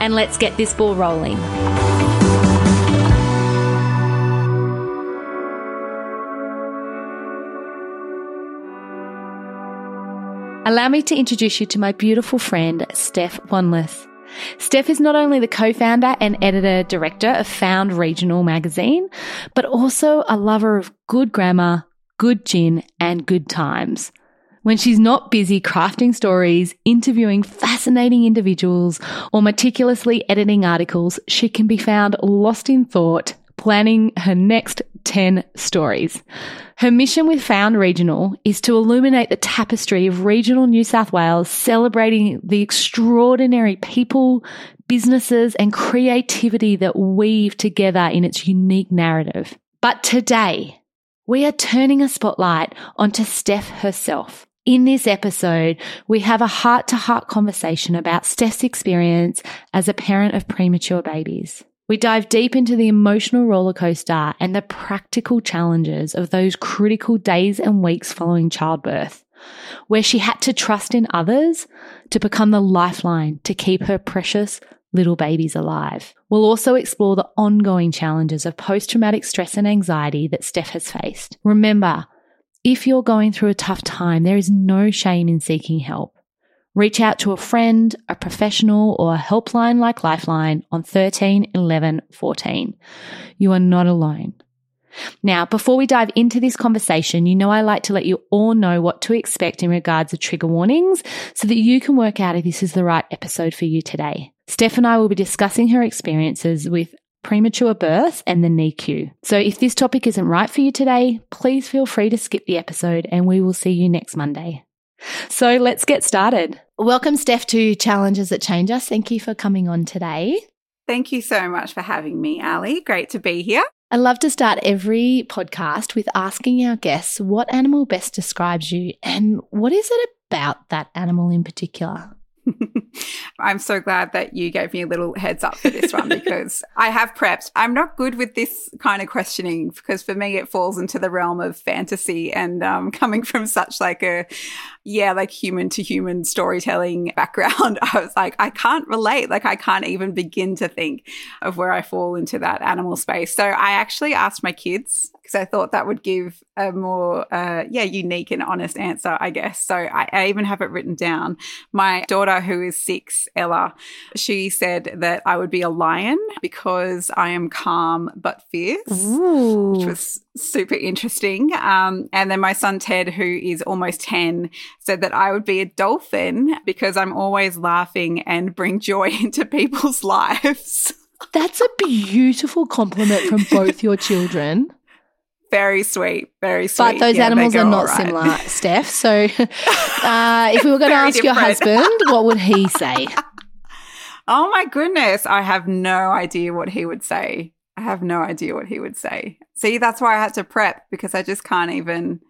and let's get this ball rolling. Allow me to introduce you to my beautiful friend, Steph Wanless. Steph is not only the co-founder and editor director of Found Regional magazine, but also a lover of good grammar, good gin, and good times. When she's not busy crafting stories, interviewing fascinating individuals, or meticulously editing articles, she can be found lost in thought, planning her next 10 stories. Her mission with Found Regional is to illuminate the tapestry of regional New South Wales, celebrating the extraordinary people, businesses, and creativity that weave together in its unique narrative. But today, we are turning a spotlight onto Steph herself. In this episode, we have a heart to heart conversation about Steph's experience as a parent of premature babies. We dive deep into the emotional roller coaster and the practical challenges of those critical days and weeks following childbirth, where she had to trust in others to become the lifeline to keep her precious little babies alive. We'll also explore the ongoing challenges of post traumatic stress and anxiety that Steph has faced. Remember, if you're going through a tough time, there is no shame in seeking help. Reach out to a friend, a professional, or a helpline like Lifeline on 13 11 14. You are not alone. Now, before we dive into this conversation, you know I like to let you all know what to expect in regards to trigger warnings so that you can work out if this is the right episode for you today. Steph and I will be discussing her experiences with premature birth and the NICU. So if this topic isn't right for you today, please feel free to skip the episode and we will see you next Monday. So let's get started. Welcome, Steph, to Challenges That Change Us. Thank you for coming on today. Thank you so much for having me, Ali. Great to be here. I love to start every podcast with asking our guests what animal best describes you and what is it about that animal in particular? I'm so glad that you gave me a little heads up for this one because I have prepped. I'm not good with this kind of questioning because for me it falls into the realm of fantasy and um, coming from such like a yeah, like human to human storytelling background, I was like, I can't relate. Like, I can't even begin to think of where I fall into that animal space. So I actually asked my kids because I thought that would give a more, uh, yeah, unique and honest answer, I guess. So I, I, even have it written down. My daughter, who is six, Ella, she said that I would be a lion because I am calm but fierce, Ooh. which was super interesting. Um, and then my son Ted, who is almost 10, said that I would be a dolphin because I'm always laughing and bring joy into people's lives. That's a beautiful compliment from both your children. Very sweet, very sweet. But those yeah, animals are not right. similar, Steph. So, uh, if we were going to ask different. your husband, what would he say? Oh my goodness, I have no idea what he would say. I have no idea what he would say. See, that's why I had to prep because I just can't even.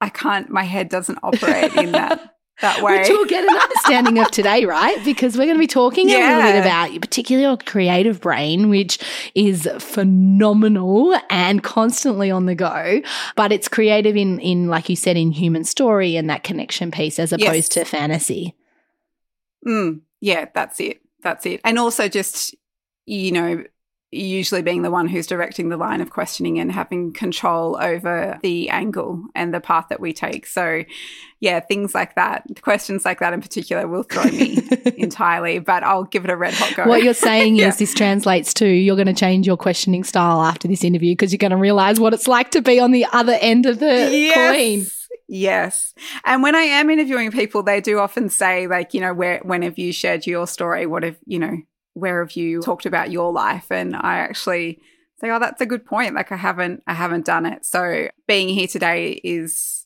I can't. My head doesn't operate in that that way. Which we'll get an understanding of today, right? Because we're going to be talking yeah. a little bit about particularly your creative brain, which is phenomenal and constantly on the go. But it's creative in in like you said in human story and that connection piece as opposed yes. to fantasy. Mm, yeah, that's it. That's it. And also just you know usually being the one who's directing the line of questioning and having control over the angle and the path that we take. So, yeah, things like that, questions like that in particular will throw me entirely, but I'll give it a red hot go. What you're saying yeah. is this translates to you're going to change your questioning style after this interview because you're going to realize what it's like to be on the other end of the yes. coin. Yes. And when I am interviewing people, they do often say, like, you know, where, when have you shared your story? What have, you know, where have you talked about your life? And I actually say, oh, that's a good point. Like I haven't, I haven't done it. So being here today is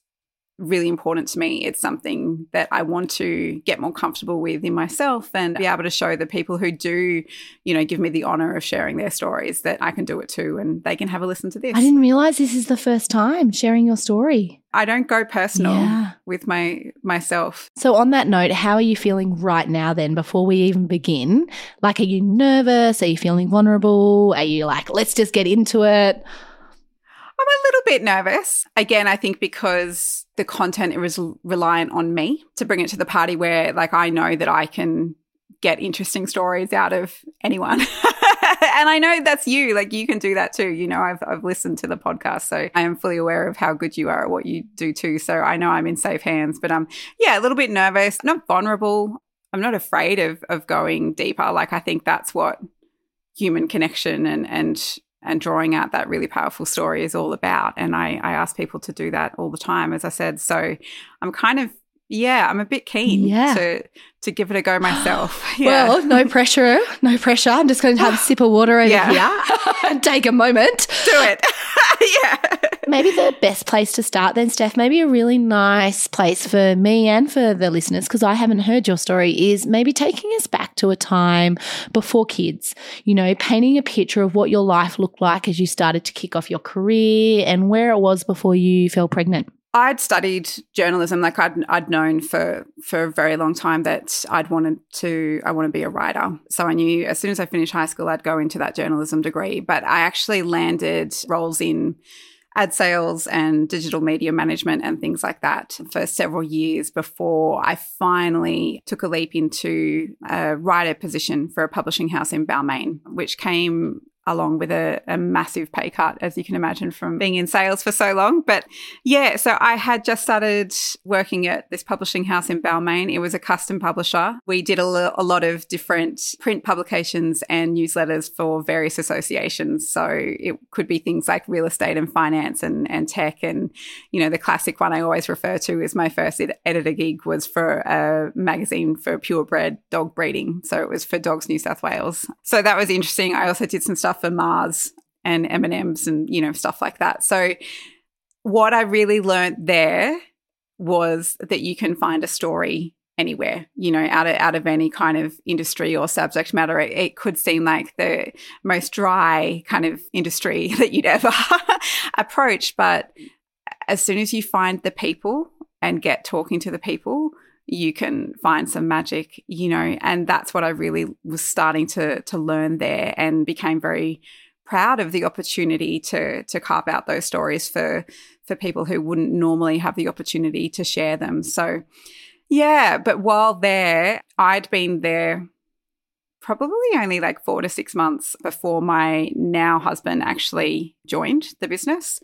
really important to me. It's something that I want to get more comfortable with in myself and be able to show the people who do, you know, give me the honor of sharing their stories that I can do it too and they can have a listen to this. I didn't realize this is the first time sharing your story. I don't go personal yeah. with my myself. So on that note, how are you feeling right now then before we even begin? Like are you nervous? Are you feeling vulnerable? Are you like let's just get into it? I'm a little bit nervous. Again, I think because the content is reliant on me to bring it to the party where like I know that I can get interesting stories out of anyone. and I know that's you. Like you can do that too. You know, I've I've listened to the podcast, so I am fully aware of how good you are at what you do too. So I know I'm in safe hands. But um yeah, a little bit nervous, not vulnerable. I'm not afraid of of going deeper. Like I think that's what human connection and and and drawing out that really powerful story is all about. And I, I ask people to do that all the time, as I said. So I'm kind of yeah, I'm a bit keen yeah. to to give it a go myself. Yeah. Well, no pressure, no pressure. I'm just going to have a sip of water over yeah. here and take a moment. Do it. yeah. Maybe the best place to start then, Steph, maybe a really nice place for me and for the listeners, because I haven't heard your story, is maybe taking us back to a time before kids, you know, painting a picture of what your life looked like as you started to kick off your career and where it was before you fell pregnant. I'd studied journalism, like I'd I'd known for for a very long time that I'd wanted to I want to be a writer. So I knew as soon as I finished high school I'd go into that journalism degree. But I actually landed roles in ad sales and digital media management and things like that for several years before I finally took a leap into a writer position for a publishing house in Balmain, which came along with a, a, massive pay cut, as you can imagine from being in sales for so long. But yeah, so I had just started working at this publishing house in Balmain. It was a custom publisher. We did a, lot of different print publications and newsletters for various associations. So it could be things like real estate and finance and, and tech. And, you know, the classic one I always refer to is my first ed- editor gig was for a magazine for purebred dog breeding. So it was for Dogs New South Wales. So that was interesting. I also did some stuff stuff for Mars and M&Ms and, you know, stuff like that. So what I really learned there was that you can find a story anywhere, you know, out of out of any kind of industry or subject matter. It, it could seem like the most dry kind of industry that you'd ever approach, but as soon as you find the people and get talking to the people, you can find some magic, you know, and that's what I really was starting to to learn there and became very proud of the opportunity to to carve out those stories for for people who wouldn't normally have the opportunity to share them. So yeah, but while there, I'd been there probably only like 4 to 6 months before my now husband actually joined the business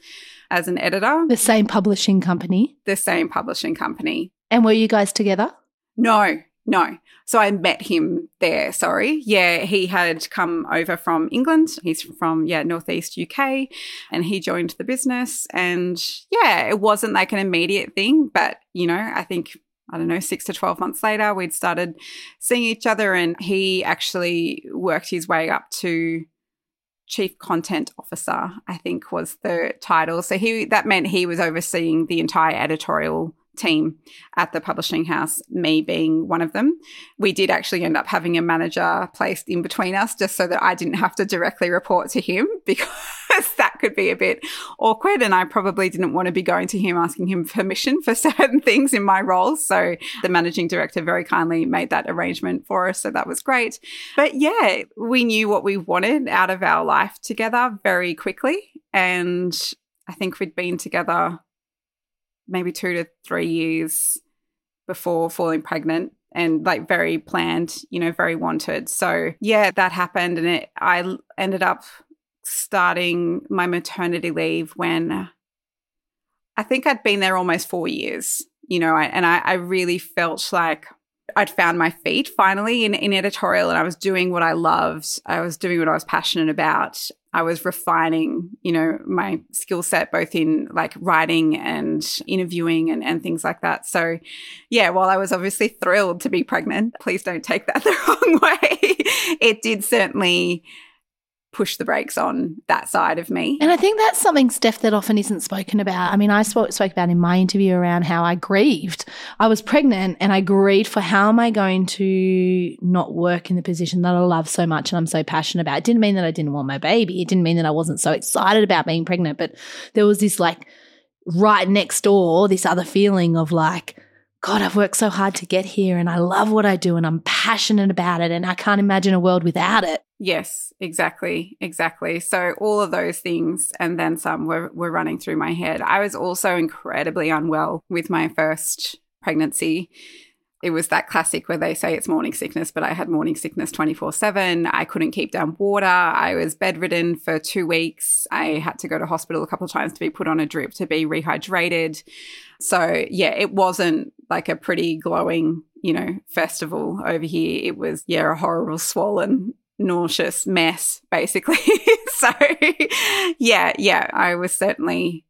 as an editor. The same publishing company. The same publishing company. And were you guys together? No, no. So I met him there, sorry. Yeah, he had come over from England. He's from, yeah, Northeast UK. And he joined the business. And yeah, it wasn't like an immediate thing, but, you know, I think I don't know, six to 12 months later, we'd started seeing each other, and he actually worked his way up to chief content officer, I think was the title. So he that meant he was overseeing the entire editorial team at the publishing house, me being one of them. We did actually end up having a manager placed in between us just so that I didn't have to directly report to him because that could be a bit awkward. And I probably didn't want to be going to him asking him permission for certain things in my roles. So the managing director very kindly made that arrangement for us. So that was great. But yeah, we knew what we wanted out of our life together very quickly. And I think we'd been together maybe two to three years before falling pregnant and like very planned, you know, very wanted. So yeah, that happened, and it, I ended up starting my maternity leave when I think I'd been there almost four years, you know, and I, I really felt like I'd found my feet finally in, in editorial and I was doing what I loved. I was doing what I was passionate about. I was refining, you know, my skill set both in like writing and interviewing and, and things like that. So, yeah, while I was obviously thrilled to be pregnant, please don't take that the wrong way. it did certainly push the brakes on that side of me. And I think that's something, Steph, that often isn't spoken about. I mean, I spoke, spoke about in my interview around how I grieved. I was pregnant and I grieved for how am I going to not work in the position that I love so much and I'm so passionate about. It didn't mean that I didn't want my baby. It didn't mean that I wasn't so excited about being pregnant, but there was this like right next door, this other feeling of like, God, I've worked so hard to get here and I love what I do and I'm passionate about it and I can't imagine a world without it. Yes, exactly. Exactly. So all of those things and then some were, were running through my head. I was also incredibly unwell with my first pregnancy. It was that classic where they say it's morning sickness, but I had morning sickness 24 7. I couldn't keep down water. I was bedridden for two weeks. I had to go to hospital a couple of times to be put on a drip to be rehydrated. So, yeah, it wasn't like a pretty glowing, you know, festival over here. It was, yeah, a horrible, swollen, nauseous mess, basically. so, yeah, yeah, I was certainly,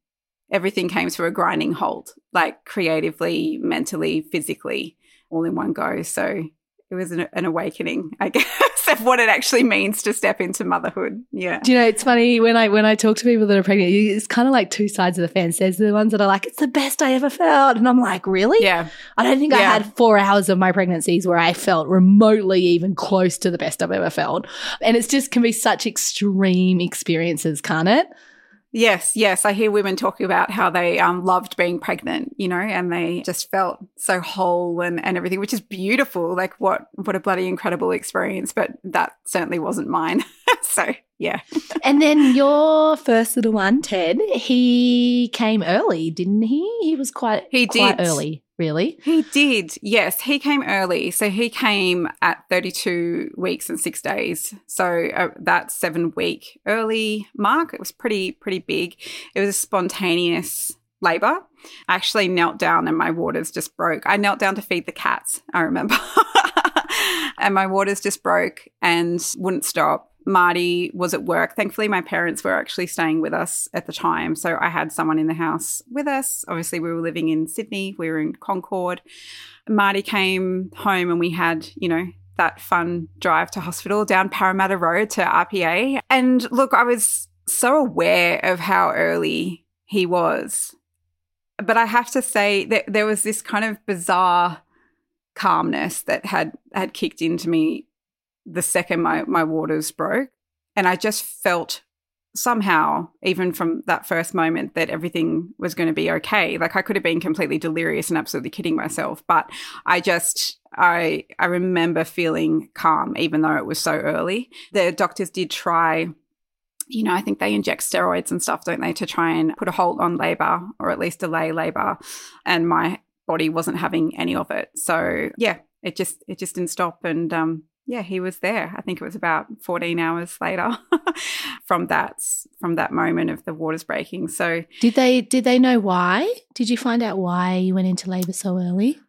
everything came to a grinding halt, like creatively, mentally, physically, all in one go. So, it was an, an, awakening, I guess, of what it actually means to step into motherhood. Yeah. Do you know, it's funny when I when I talk to people that are pregnant, it's kind of like two sides of the fence. There's the ones that are like, it's the best I ever felt. And I'm like, really? Yeah. I don't think yeah. I had four hours of my pregnancies where I felt remotely even close to the best I've ever felt. And it's just can be such extreme experiences, can't it? Yes, yes. I hear women talking about how they um, loved being pregnant, you know, and they just felt so whole and, and everything, which is beautiful. Like what what a bloody incredible experience. But that certainly wasn't mine. so yeah. and then your first little one, Ted, he came early, didn't he? He was quite he quite did. early really? He did. Yes, he came early. So he came at 32 weeks and 6 days. So uh, that 7 week early mark, it was pretty pretty big. It was a spontaneous labor. I actually knelt down and my waters just broke. I knelt down to feed the cats, I remember. and my waters just broke and wouldn't stop. Marty was at work. Thankfully, my parents were actually staying with us at the time. So I had someone in the house with us. Obviously, we were living in Sydney, we were in Concord. Marty came home and we had, you know, that fun drive to hospital down Parramatta Road to RPA. And look, I was so aware of how early he was. But I have to say that there was this kind of bizarre calmness that had had kicked into me the second my, my waters broke. And I just felt somehow, even from that first moment, that everything was going to be okay. Like I could have been completely delirious and absolutely kidding myself, but I just I I remember feeling calm, even though it was so early. The doctors did try. You know, I think they inject steroids and stuff, don't they, to try and put a halt on labor or at least delay labor. And my body wasn't having any of it. So yeah, it just it just didn't stop. And um, yeah, he was there. I think it was about 14 hours later from that from that moment of the waters breaking. So Did they did they know why? Did you find out why you went into labor so early?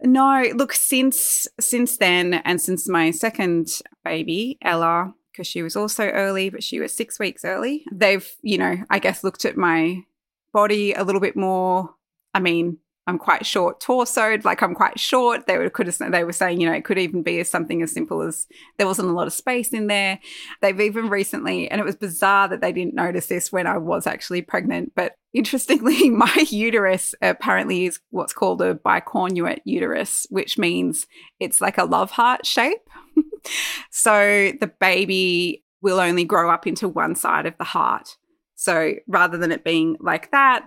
No, look, since since then and since my second baby, Ella, because she was also early, but she was 6 weeks early. They've, you know, I guess looked at my body a little bit more. I mean, I'm quite short torsoed, like I'm quite short. They were could have, they were saying, you know, it could even be as something as simple as there wasn't a lot of space in there. They've even recently, and it was bizarre that they didn't notice this when I was actually pregnant, but interestingly, my uterus apparently is what's called a bicornuate uterus, which means it's like a love heart shape. so the baby will only grow up into one side of the heart. So rather than it being like that,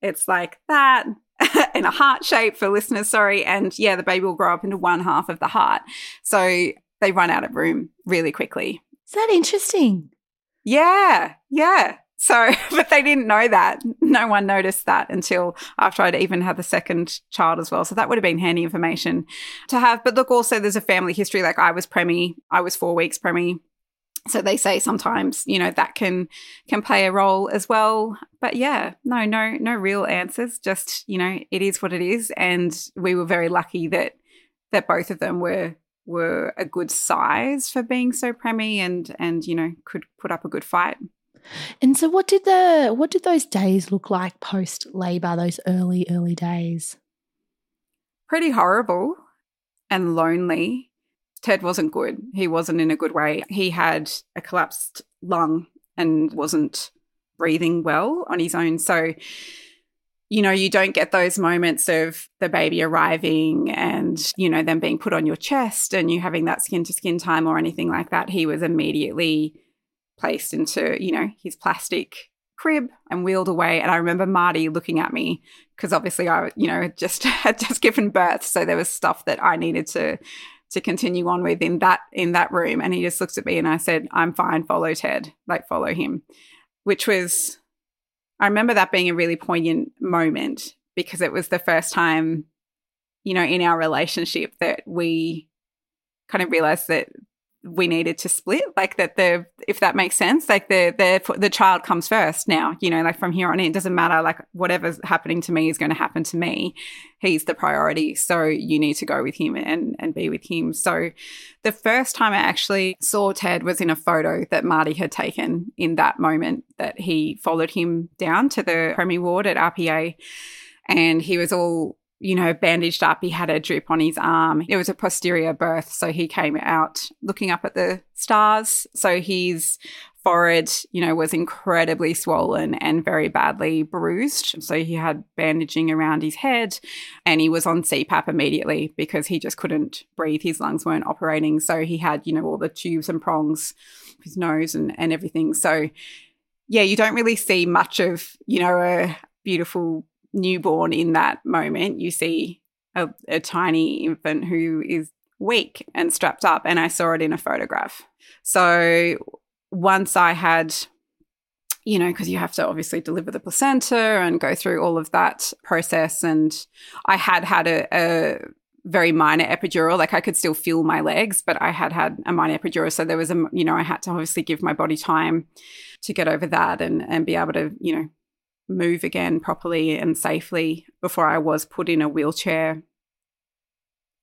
it's like that in a heart shape for listeners, sorry. And yeah, the baby will grow up into one half of the heart. So they run out of room really quickly. Is that interesting? Yeah, yeah. So, but they didn't know that. No one noticed that until after I'd even had the second child as well. So that would have been handy information to have. But look, also there's a family history. Like I was preemie, I was four weeks preemie so they say sometimes you know that can can play a role as well. But yeah no no no real answers just you know it is what it is. And we were very lucky that that both of them were were a good size for being so preemie and and you know could put up a good fight. And so what did the what did those days look like post labor those early early days? Pretty horrible and lonely Ted wasn't good. He wasn't in a good way. He had a collapsed lung and wasn't breathing well on his own. So, you know, you don't get those moments of the baby arriving and, you know, them being put on your chest and you having that skin to skin time or anything like that. He was immediately placed into, you know, his plastic crib and wheeled away. And I remember Marty looking at me because obviously I, you know, just had just given birth. So there was stuff that I needed to to continue on with in that in that room. And he just looks at me and I said, I'm fine, follow Ted, like follow him. Which was I remember that being a really poignant moment because it was the first time, you know, in our relationship that we kind of realized that we needed to split like that the if that makes sense like the the the child comes first now you know like from here on in it doesn't matter like whatever's happening to me is going to happen to me. He's the priority so you need to go with him and and be with him. So the first time i actually saw ted was in a photo that marty had taken in that moment that he followed him down to the premi ward at rpa and he was all you know, bandaged up. He had a drip on his arm. It was a posterior birth. So he came out looking up at the stars. So his forehead, you know, was incredibly swollen and very badly bruised. So he had bandaging around his head and he was on CPAP immediately because he just couldn't breathe. His lungs weren't operating. So he had, you know, all the tubes and prongs, his nose and, and everything. So, yeah, you don't really see much of, you know, a beautiful newborn in that moment, you see a, a tiny infant who is weak and strapped up. And I saw it in a photograph. So once I had you know, because you have to obviously deliver the placenta and go through all of that process. And I had had a, a, very minor epidural, like I could still feel my legs, but I had had a minor epidural. So there was a, you know, I had to obviously give my body time to get over that and, and be able to, you know, move again properly and safely before I was put in a wheelchair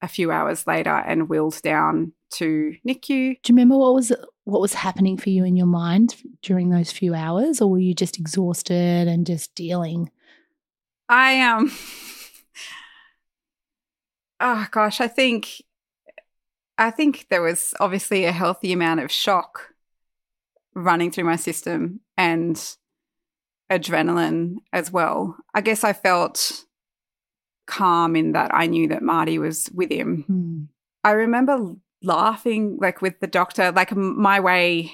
a few hours later and wheeled down to NICU. Do you remember what was what was happening for you in your mind during those few hours, or were you just exhausted and just dealing? I um. oh gosh, I think, I think there was obviously a healthy amount of shock running through my system, and adrenaline as well. I guess I felt calm in that I knew that Marty was with him. Mm. I remember laughing like with the doctor, like my way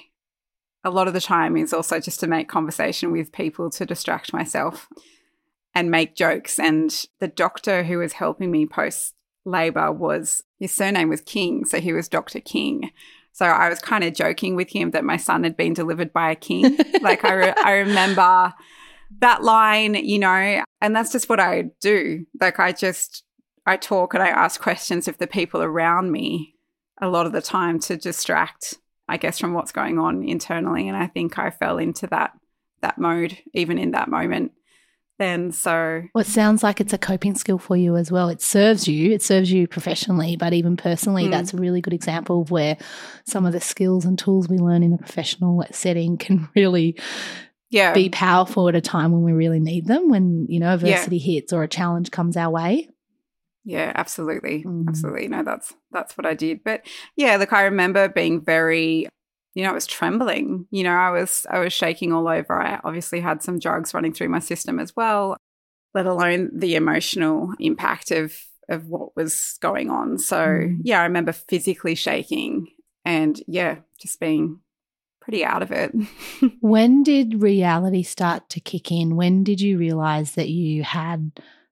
a lot of the time is also just to make conversation with people to distract myself and make jokes. And the doctor who was helping me post labor was his surname was King, so he was Dr. King. So I was kind of joking with him that my son had been delivered by a king. like I, re- I remember that line, you know, and that's just what I do. Like I just, I talk and I ask questions of the people around me a lot of the time to distract, I guess, from what's going on internally. And I think I fell into that that mode even in that moment then. So, well, it sounds like it's a coping skill for you as well. It serves you, it serves you professionally, but even personally, mm. that's a really good example of where some of the skills and tools we learn in a professional setting can really. Yeah. Be powerful at a time when we really need them, when, you know, adversity yeah. hits or a challenge comes our way. Yeah, absolutely. Mm. Absolutely. No, that's that's what I did. But yeah, look, I remember being very you know, I was trembling. You know, I was I was shaking all over. I obviously had some drugs running through my system as well, let alone the emotional impact of of what was going on. So mm. yeah, I remember physically shaking and yeah, just being pretty out of it. when did reality start to kick in? When did you realize that you had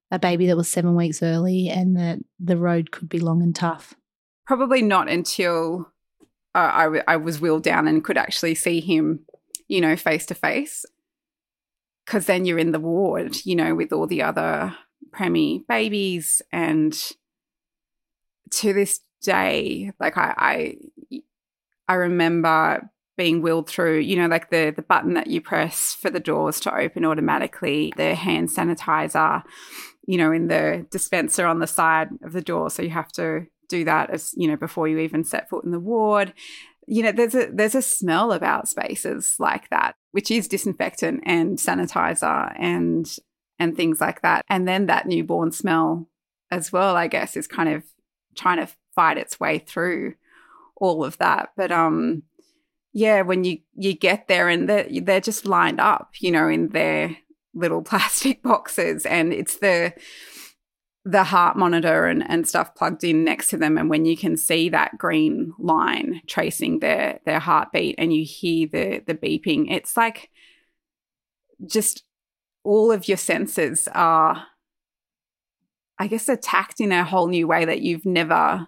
a baby that was seven weeks early and that the road could be long and tough? Probably not until I, I was wheeled down and could actually see him, you know, face to face. Because then you're in the ward, you know, with all the other premi babies. And to this day, like I, I, I remember being wheeled through, you know, like the the button that you press for the doors to open automatically, the hand sanitizer, you know, in the dispenser on the side of the door. So you have to do that as you know before you even set foot in the ward you know there's a there's a smell about spaces like that which is disinfectant and sanitizer and and things like that and then that newborn smell as well i guess is kind of trying to fight its way through all of that. But um, yeah, when you you get there and they're, they're just lined up, you know, in their little plastic boxes, and it's the the heart monitor and, and stuff plugged in next to them. And when you can see that green line tracing their their heartbeat and you hear the the beeping it's like just all of your senses are i guess attacked in a whole new way that you've never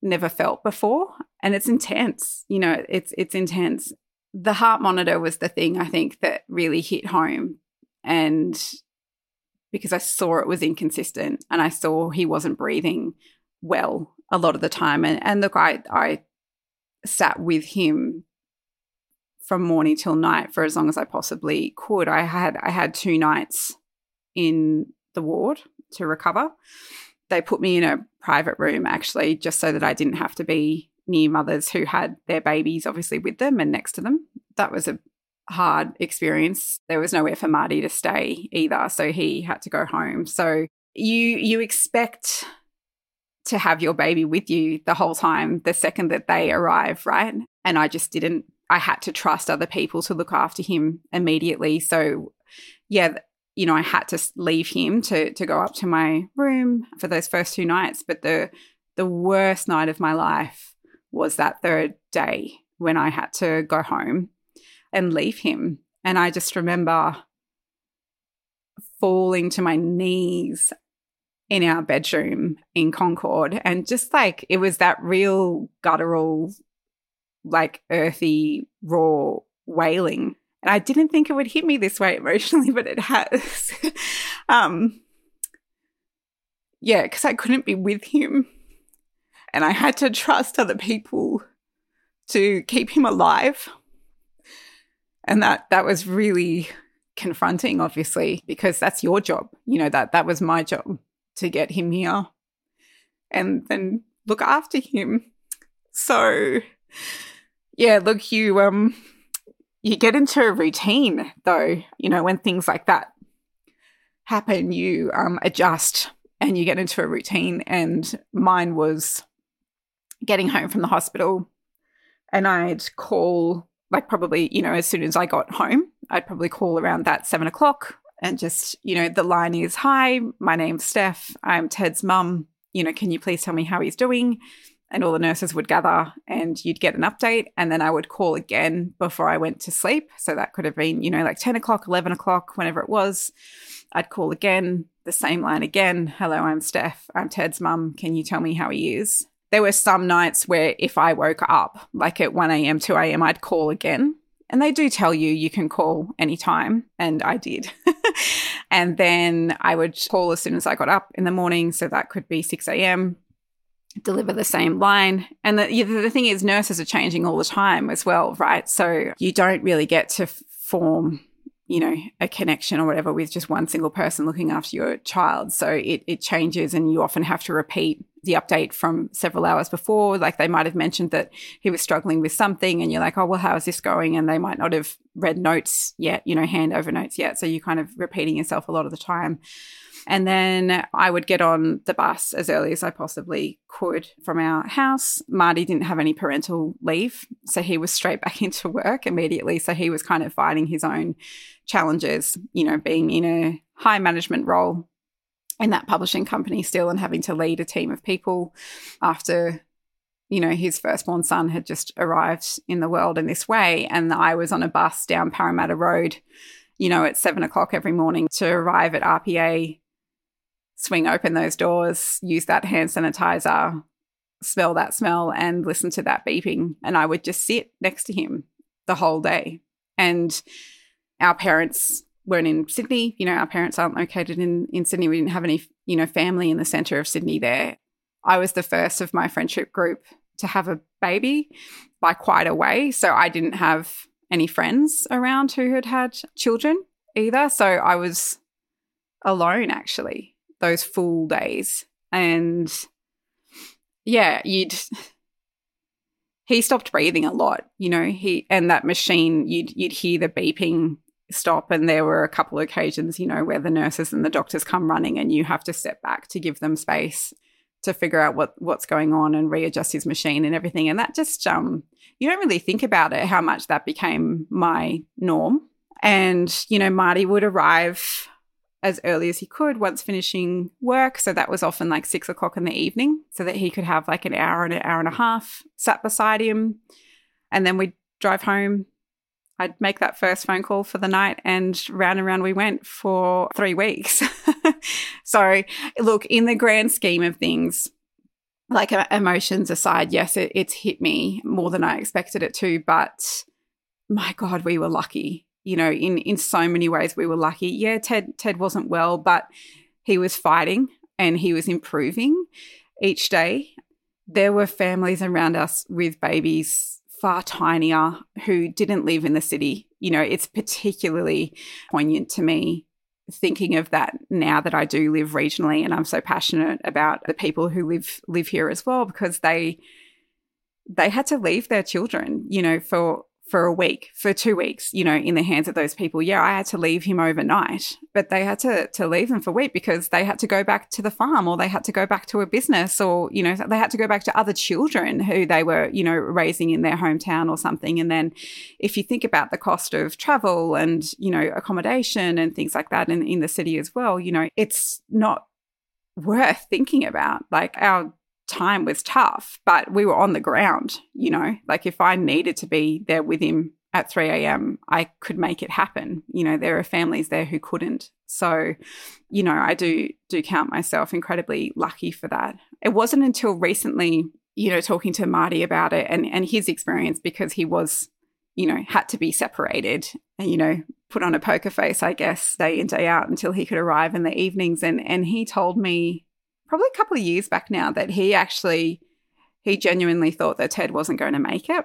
never felt before. And it's intense you know it's it's intense. The heart monitor was the thing i think that really hit home. And because I saw it was inconsistent and I saw he wasn't breathing well a lot of the time. And, and look, I, I sat with him from morning till night for as long as I possibly could. I had I had two nights in the ward to recover. They put me in a private room actually just so that I didn't have to be near mothers who had their babies obviously with them and next to them. That was a hard experience. There was nowhere for Marty to stay either, so he had to go home. So you you expect to have your baby with you the whole time the second that they arrive, right? And I just didn't. I had to trust other people to look after him immediately. So yeah, you know, I had to leave him to to go up to my room for those first two nights, but the the worst night of my life was that third day when I had to go home and leave him. And I just remember falling to my knees in our bedroom in Concord. And just like it was that real guttural, like earthy, raw wailing. And I didn't think it would hit me this way emotionally, but it has. um, yeah, because I couldn't be with him. And I had to trust other people to keep him alive. And that that was really confronting, obviously, because that's your job. You know, that that was my job to get him here and then look after him. So yeah, look, you um you get into a routine though, you know, when things like that happen, you um adjust and you get into a routine and mine was getting home from the hospital and I'd call like probably, you know, as soon as I got home, I'd probably call around that seven o'clock and just, you know, the line is, Hi, my name's Steph. I'm Ted's mum. You know, can you please tell me how he's doing? And all the nurses would gather and you'd get an update. And then I would call again before I went to sleep. So that could have been, you know, like 10 o'clock, 11 o'clock, whenever it was. I'd call again, the same line again. Hello, I'm Steph. I'm Ted's mum. Can you tell me how he is? There were some nights where if I woke up, like at 1 a.m., 2 a.m., I'd call again. And they do tell you you can call anytime. And I did. and then I would call as soon as I got up in the morning. So that could be 6 a.m., deliver the same line. And the, the thing is, nurses are changing all the time as well, right? So you don't really get to form you know, a connection or whatever with just one single person looking after your child. So it, it changes and you often have to repeat the update from several hours before. Like they might have mentioned that he was struggling with something and you're like, oh, well, how is this going? And they might not have read notes yet, you know, hand over notes yet. So you're kind of repeating yourself a lot of the time. And then I would get on the bus as early as I possibly could from our house. Marty didn't have any parental leave, so he was straight back into work immediately. So he was kind of fighting his own challenges, you know, being in a high management role in that publishing company still and having to lead a team of people after you know his firstborn son had just arrived in the world in this way and i was on a bus down parramatta road you know at seven o'clock every morning to arrive at rpa swing open those doors use that hand sanitizer smell that smell and listen to that beeping and i would just sit next to him the whole day and our parents weren't in Sydney. You know, our parents aren't located in, in Sydney. We didn't have any, you know, family in the centre of Sydney there. I was the first of my friendship group to have a baby by quite a way. So I didn't have any friends around who had had children either. So I was alone actually those full days. And yeah, you'd he stopped breathing a lot, you know, he and that machine you'd you'd hear the beeping stop and there were a couple of occasions you know where the nurses and the doctors come running and you have to step back to give them space to figure out what what's going on and readjust his machine and everything. And that just um you don't really think about it how much that became my norm. And you know, Marty would arrive as early as he could once finishing work. So that was often like six o'clock in the evening, so that he could have like an hour and an hour and a half sat beside him. And then we'd drive home. I'd make that first phone call for the night, and round and round we went for three weeks. so, look, in the grand scheme of things, like emotions aside, yes, it, it's hit me more than I expected it to, but my God, we were lucky you know, in in so many ways we were lucky. Yeah, Ted Ted wasn't well, but he was fighting and he was improving each day. There were families around us with babies far tinier who didn't live in the city. You know, it's particularly poignant to me thinking of that now that I do live regionally and I'm so passionate about the people who live live here as well because they they had to leave their children, you know, for for a week, for two weeks, you know, in the hands of those people. Yeah, I had to leave him overnight, but they had to to leave him for a week because they had to go back to the farm or they had to go back to a business or, you know, they had to go back to other children who they were, you know, raising in their hometown or something. And then if you think about the cost of travel and, you know, accommodation and things like that in, in the city as well, you know, it's not worth thinking about. Like our time was tough, but we were on the ground, you know, like if I needed to be there with him at 3 a.m., I could make it happen. You know, there are families there who couldn't. So, you know, I do do count myself incredibly lucky for that. It wasn't until recently, you know, talking to Marty about it and, and his experience because he was, you know, had to be separated and, you know, put on a poker face, I guess, day in, day out until he could arrive in the evenings. And and he told me probably a couple of years back now that he actually he genuinely thought that Ted wasn't going to make it.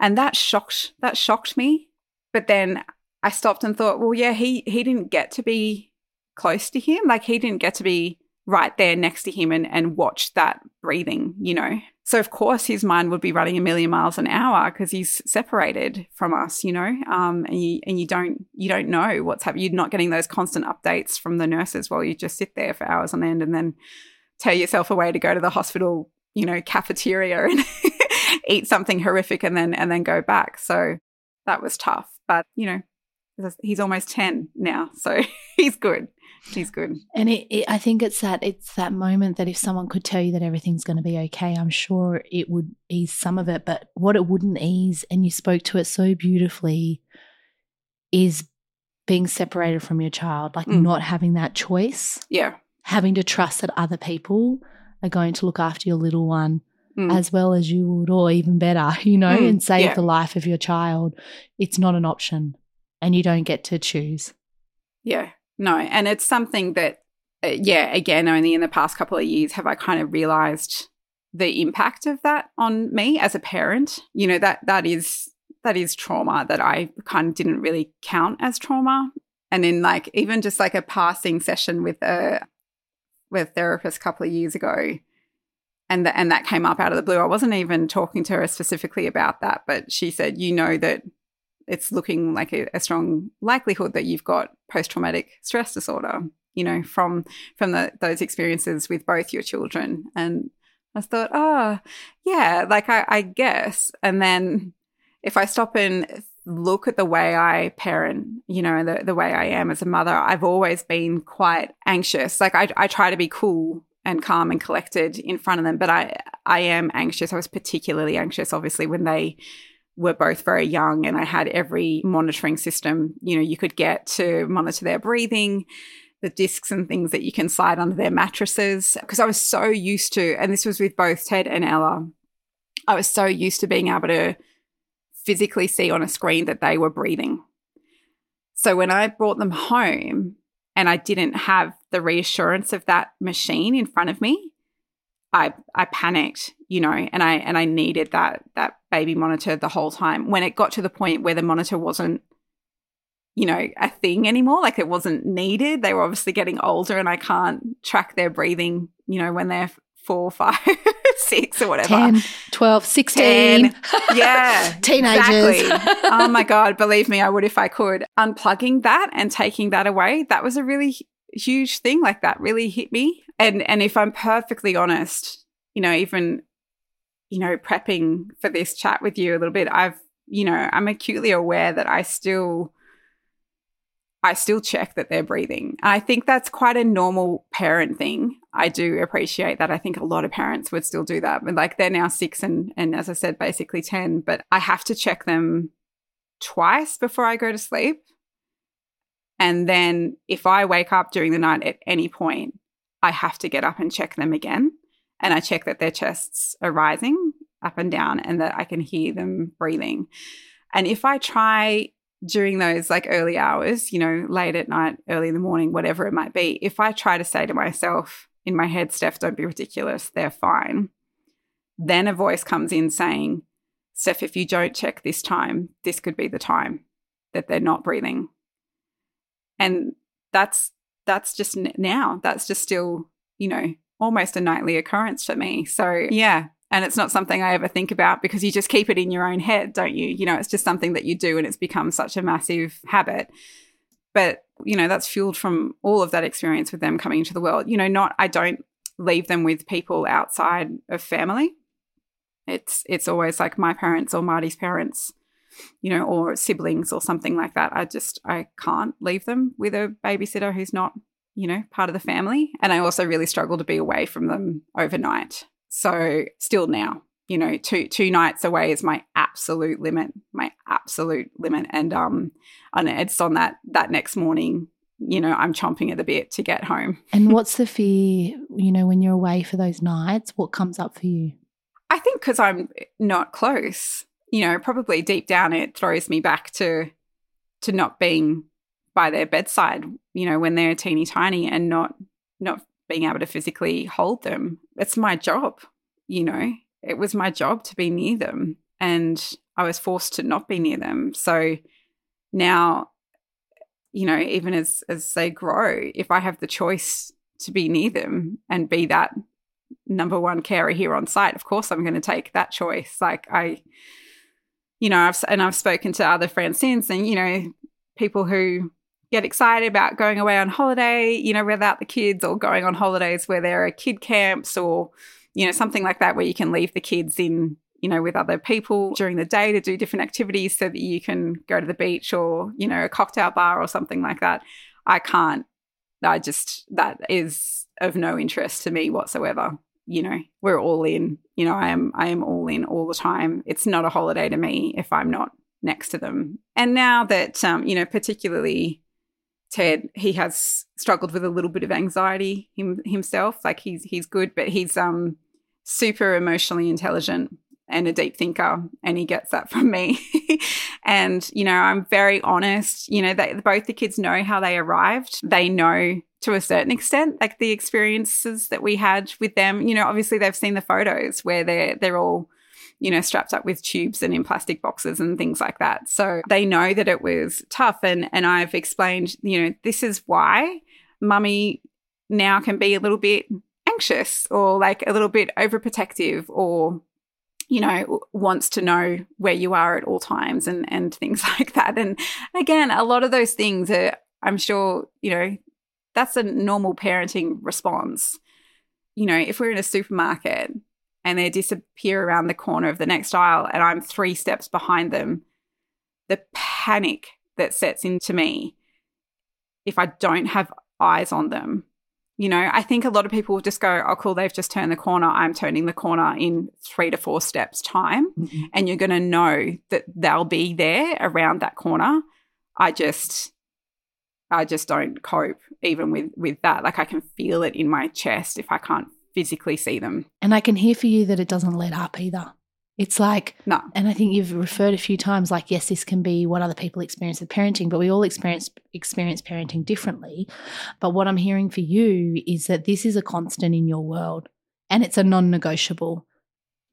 And that shocked that shocked me. But then I stopped and thought, well, yeah, he he didn't get to be close to him. Like he didn't get to be right there next to him and, and watch that breathing, you know. So of course his mind would be running a million miles an hour because he's separated from us, you know. Um, and you and you don't you don't know what's happening. You're not getting those constant updates from the nurses while you just sit there for hours on end and then tear yourself away to go to the hospital, you know, cafeteria and eat something horrific and then and then go back. So that was tough. But, you know, he's almost 10 now, so he's good. He's good. And it, it, I think it's that it's that moment that if someone could tell you that everything's going to be okay, I'm sure it would ease some of it. But what it wouldn't ease, and you spoke to it so beautifully, is being separated from your child, like mm. not having that choice. Yeah. Having to trust that other people are going to look after your little one mm. as well as you would, or even better, you know, mm. and save yeah. the life of your child. It's not an option and you don't get to choose. Yeah. No, and it's something that, uh, yeah, again, only in the past couple of years have I kind of realized the impact of that on me as a parent. You know that that is that is trauma that I kind of didn't really count as trauma. And in like even just like a passing session with a with a therapist a couple of years ago, and the, and that came up out of the blue. I wasn't even talking to her specifically about that, but she said, "You know that it's looking like a, a strong likelihood that you've got post traumatic stress disorder, mm. you know, from from the, those experiences with both your children. And I thought, oh, yeah, like I, I guess. And then if I stop and look at the way I parent, you know, the, the way I am as a mother, I've always been quite anxious. Like I, I try to be cool and calm and collected in front of them, but I, I am anxious. I was particularly anxious, obviously, when they were both very young and I had every monitoring system, you know, you could get to monitor their breathing, the discs and things that you can slide under their mattresses. Because I was so used to, and this was with both Ted and Ella, I was so used to being able to physically see on a screen that they were breathing. So when I brought them home and I didn't have the reassurance of that machine in front of me, I I panicked, you know, and I and I needed that that baby monitor the whole time. When it got to the point where the monitor wasn't, you know, a thing anymore, like it wasn't needed. They were obviously getting older, and I can't track their breathing, you know, when they're four, five, six, or whatever. 10, 12, 16. 10. Yeah. Teenagers. Exactly. oh my God. Believe me, I would if I could. Unplugging that and taking that away, that was a really huge thing like that really hit me. And and if I'm perfectly honest, you know, even you know, prepping for this chat with you a little bit, I've you know, I'm acutely aware that I still I still check that they're breathing. I think that's quite a normal parent thing. I do appreciate that. I think a lot of parents would still do that. But like they're now six and and as I said, basically ten. But I have to check them twice before I go to sleep. And then if I wake up during the night at any point, I have to get up and check them again. And I check that their chests are rising up and down and that I can hear them breathing. And if I try during those like early hours, you know, late at night, early in the morning, whatever it might be, if I try to say to myself in my head, Steph, don't be ridiculous, they're fine, then a voice comes in saying, Steph, if you don't check this time, this could be the time that they're not breathing. And that's that's just now. That's just still, you know, almost a nightly occurrence for me. So, yeah, and it's not something I ever think about because you just keep it in your own head, don't you? You know, it's just something that you do and it's become such a massive habit. But, you know, that's fueled from all of that experience with them coming into the world. You know, not, I don't leave them with people outside of family. It's, it's always like my parents or Marty's parents, you know, or siblings or something like that. I just, I can't leave them with a babysitter who's not, you know, part of the family. And I also really struggle to be away from them overnight so still now, you know, two two nights away is my absolute limit, my absolute limit. And um, and it's on that that next morning, you know, I'm chomping at the bit to get home. and what's the fear, you know, when you're away for those nights? What comes up for you? I think because I'm not close, you know, probably deep down it throws me back to to not being by their bedside, you know, when they're teeny tiny and not not being able to physically hold them. It's my job, you know, it was my job to be near them. And I was forced to not be near them. So now, you know, even as as they grow, if I have the choice to be near them and be that number one carer here on site, of course I'm going to take that choice. Like I, you know, I've and I've spoken to other friends since, and you know, people who get excited about going away on holiday, you know, without the kids or going on holidays where there are kid camps or, you know, something like that where you can leave the kids in, you know, with other people during the day to do different activities so that you can go to the beach or, you know, a cocktail bar or something like that. I can't. I just, that is of no interest to me whatsoever. You know, we're all in. You know, I am I am all in all the time. It's not a holiday to me if I'm not next to them. And now that um, you know, particularly Ted, he has struggled with a little bit of anxiety him, himself. Like he's he's good, but he's um super emotionally intelligent and a deep thinker, and he gets that from me. and you know, I'm very honest. You know, they, both the kids know how they arrived. They know to a certain extent, like the experiences that we had with them. You know, obviously they've seen the photos where they're they're all you know, strapped up with tubes and in plastic boxes and things like that. So they know that it was tough. And, and I've explained, you know, this is why mummy now can be a little bit anxious or like a little bit overprotective or you know wants to know where you are at all times and and things like that and again a lot of those things are i'm sure you know that's a normal parenting response you know if we're in a supermarket and they disappear around the corner of the next aisle and I'm three steps behind them, the panic that sets into me if I don't have eyes on them. You know, I think a lot of people just go, oh, cool, they've just turned the corner. I'm turning the corner in three to four steps' time. Mm-hmm. And you're going to know that they'll be there around that corner. I just, I just don't cope even with with that. Like I can feel it in my chest if I can't physically see them. And I can hear for you that it doesn't let up either. It's like, no. And I think you've referred a few times, like, yes, this can be what other people experience with parenting, but we all experience experience parenting differently. But what I'm hearing for you is that this is a constant in your world, and it's a non-negotiable.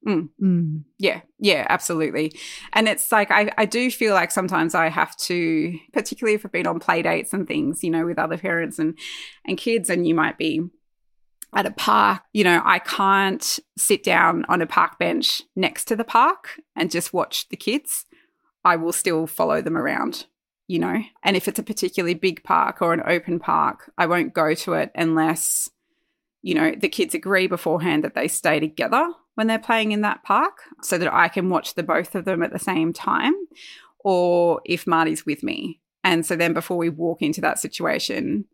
Mm. Mm. Yeah, yeah, absolutely. And it's like I, I do feel like sometimes I have to, particularly if I've been on play dates and things, you know, with other parents and and kids, and you might be at a park, you know, I can't sit down on a park bench next to the park and just watch the kids. I will still follow them around. you know. And if it's a particularly big park or an open park, I won't go to it unless, you know, the kids agree beforehand that they stay together when they're playing in that park so that I can watch the both of them at the same time. Or if Marty's with me. And so then before we walk into that situation,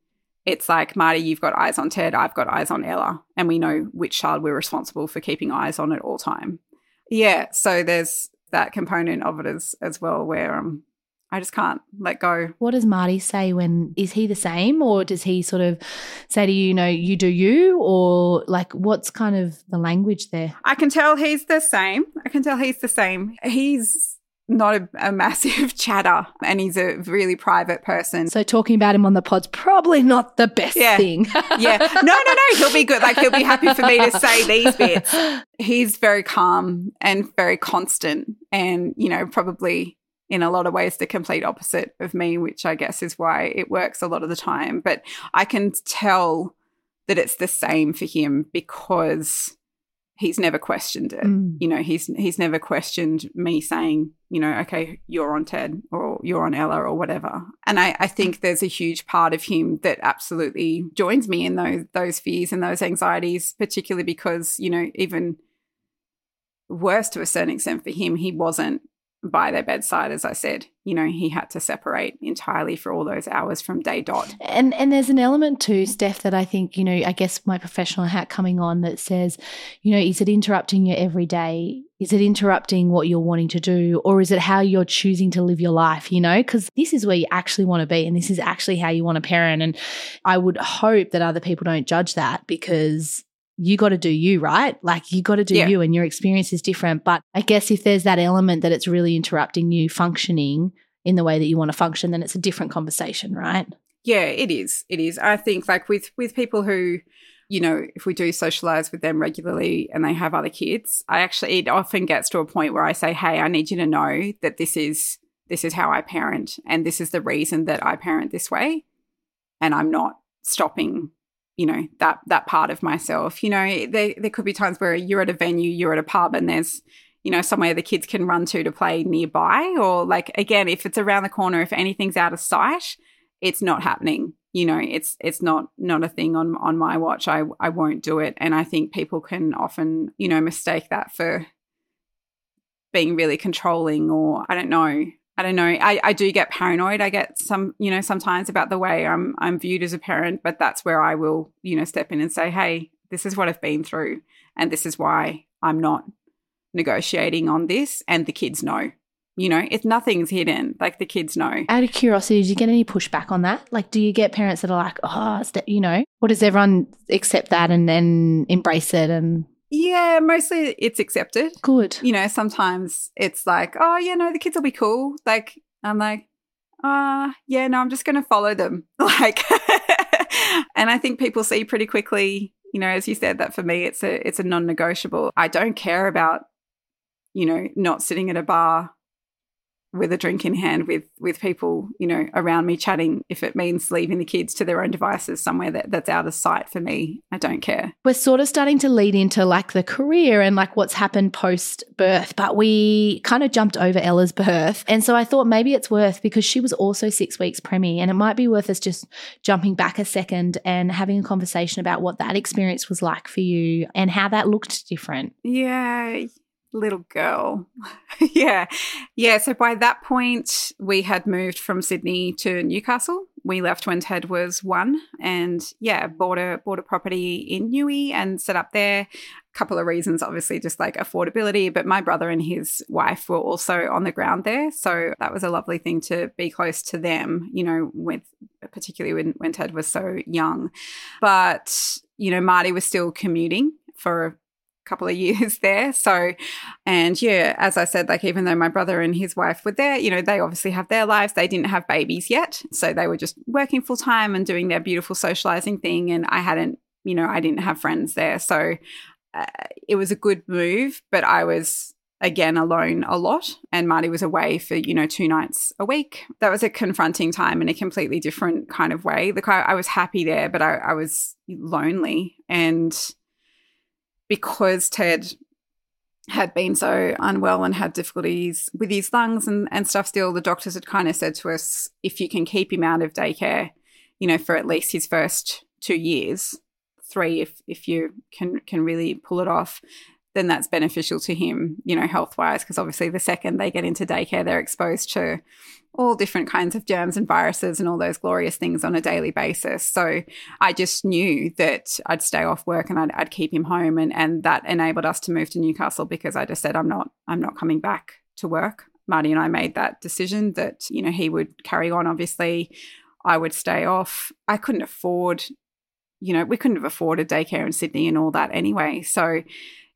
it's like, Marty, you've got eyes on Ted, I've got eyes on Ella, and we know which child we're responsible for keeping eyes on at all time. Yeah, so there's that component of it as as well where um I just can't let go. What does Marty say when is he the same or does he sort of say to you, you know, you do you or like what's kind of the language there? I can tell he's the same. I can tell he's the same. He's not a, a, massive chatter and he's a really private person. So talking about him on the pod's probably not the best yeah. thing. yeah. No, no, no. He'll be good. Like he'll be happy for me to say these bits. He's very calm and very constant and, you know, probably in a lot of ways the complete opposite of me, which I guess is why it works a lot of the time. But I can tell that it's the same for him because he's never questioned it. Mm. You know, he's he's never questioned me saying, you know, okay, you're on Ted or you're on Ella or whatever. And I, I think there's a huge part of him that absolutely joins me in those those fears and those anxieties, particularly because, you know, even worse to a certain extent for him, he wasn't by their bedside as i said you know he had to separate entirely for all those hours from day dot. And and there's an element too steph that i think you know i guess my professional hat coming on that says you know is it interrupting your everyday? Is it interrupting what you're wanting to do? Or is it how you're choosing to live your life you know? Because this is where you actually want to be and this is actually how you want to parent. And i would hope that other people don't judge that because you got to do you, right? Like you got to do yeah. you and your experience is different. But I guess if there's that element that it's really interrupting you functioning in the way that you want to function, then it's a different conversation, right? Yeah, it is. It is. I think like with with people who you know, if we do socialize with them regularly and they have other kids, I actually it often gets to a point where I say, "Hey, I need you to know that this is this is how I parent and this is the reason that I parent this way." And I'm not stopping you know that that part of myself. You know there, there could be times where you're at a venue you're at a pub and there's you know somewhere the kids can run to to play nearby or like again if it's around the corner if anything's out of sight it's not happening. You know it's it's not not a thing on on my watch. I i won't do it. And i think people can often you know mistake that for being really controlling or i don't know I don't know. I, I do get paranoid. I get some, you know, sometimes about the way I'm I'm viewed as a parent, but that's where I will, you know, step in and say, "Hey, this is what I've been through, and this is why I'm not negotiating on this." And the kids know. You know, if nothing's hidden, like the kids know. Out of curiosity, do you get any pushback on that? Like, do you get parents that are like, "Oh, you know," or does everyone accept that and then embrace it and yeah, mostly it's accepted. Good. You know, sometimes it's like, oh, yeah, no, the kids will be cool. Like, I'm like, ah, uh, yeah, no, I'm just going to follow them. Like, and I think people see pretty quickly, you know, as you said, that for me, it's a, it's a non negotiable. I don't care about, you know, not sitting at a bar with a drink in hand with with people you know around me chatting if it means leaving the kids to their own devices somewhere that, that's out of sight for me. I don't care. We're sort of starting to lead into like the career and like what's happened post birth but we kind of jumped over ella's birth. And so i thought maybe it's worth because she was also six weeks preemie and it might be worth us just jumping back a second and having a conversation about what that experience was like for you and how that looked different. Yeah little girl. yeah. Yeah. So by that point, we had moved from Sydney to Newcastle. We left when Ted was one and yeah, bought a bought a property in Newey and set up there. A couple of reasons, obviously, just like affordability, but my brother and his wife were also on the ground there. So that was a lovely thing to be close to them, you know, with particularly when, when Ted was so young. But, you know, Marty was still commuting for couple of years there. So, and yeah, as I said, like even though my brother and his wife were there, you know, they obviously have their lives. They didn't have babies yet. So they were just working full time and doing their beautiful socializing thing. And I hadn't, you know, I didn't have friends there. So uh, it was a good move, but I was again alone a lot and Marty was away for you know two nights a week that was a confronting time in a completely different kind of way like I, I was happy there but I, I was lonely and because Ted had been so unwell and had difficulties with his lungs and, and stuff still, the doctors had kind of said to us, if you can keep him out of daycare, you know, for at least his first two years, three if if you can can really pull it off, then that's beneficial to him, you know, health wise, because obviously the second they get into daycare, they're exposed to all different kinds of germs and viruses and all those glorious things on a daily basis. So I just knew that I'd stay off work and I'd, I'd keep him home, and and that enabled us to move to Newcastle because I just said I'm not I'm not coming back to work. Marty and I made that decision that you know he would carry on. Obviously, I would stay off. I couldn't afford, you know, we couldn't have afforded daycare in Sydney and all that anyway. So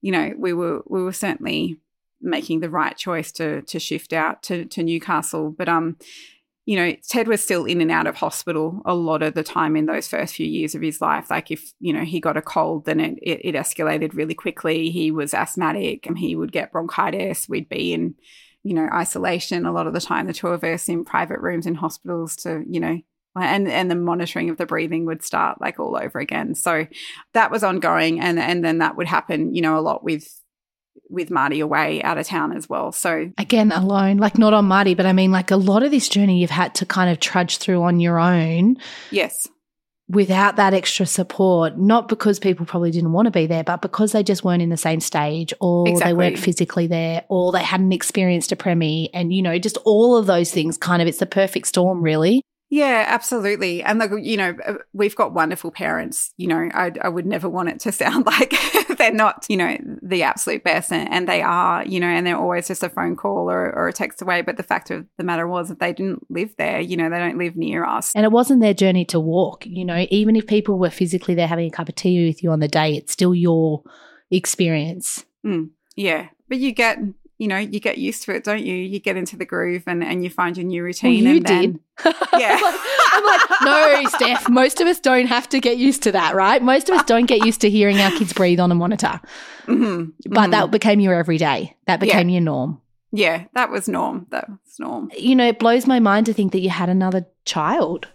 you know, we were we were certainly making the right choice to to shift out to to Newcastle. But um, you know, Ted was still in and out of hospital a lot of the time in those first few years of his life. Like if, you know, he got a cold, then it, it, it escalated really quickly. He was asthmatic and he would get bronchitis. We'd be in, you know, isolation a lot of the time, the two of us in private rooms in hospitals to, you know, and and the monitoring of the breathing would start like all over again. So that was ongoing, and and then that would happen, you know, a lot with with Marty away out of town as well. So again, alone, like not on Marty, but I mean, like a lot of this journey you've had to kind of trudge through on your own. Yes. Without that extra support, not because people probably didn't want to be there, but because they just weren't in the same stage or exactly. they weren't physically there or they hadn't experienced a premie. And, you know, just all of those things kind of, it's the perfect storm, really. Yeah, absolutely. And look, you know, uh, we've got wonderful parents. You know, I, I would never want it to sound like they're not, you know, the absolute best, and, and, they are, you know, and they're always just a phone call or, or a text away. But the fact of the matter was that they didn't live there. You know, they don't live near us. And it wasn't their journey to walk. You know, even if people were physically there having a cup of tea with you on the day, it's still your experience. Mm, yeah, but you get you know, you get used to it, don't you? You get into the groove and, and you find your new routine. Well, you and did. Then, yeah. I'm like, no, Steph, most of us don't have to get used to that, right? Most of us don't get used to hearing our kids breathe on a monitor. Mm-hmm. But mm-hmm. that became your everyday. That became yeah. your norm. Yeah, that was norm. That was norm. You know, it blows my mind to think that you had another child.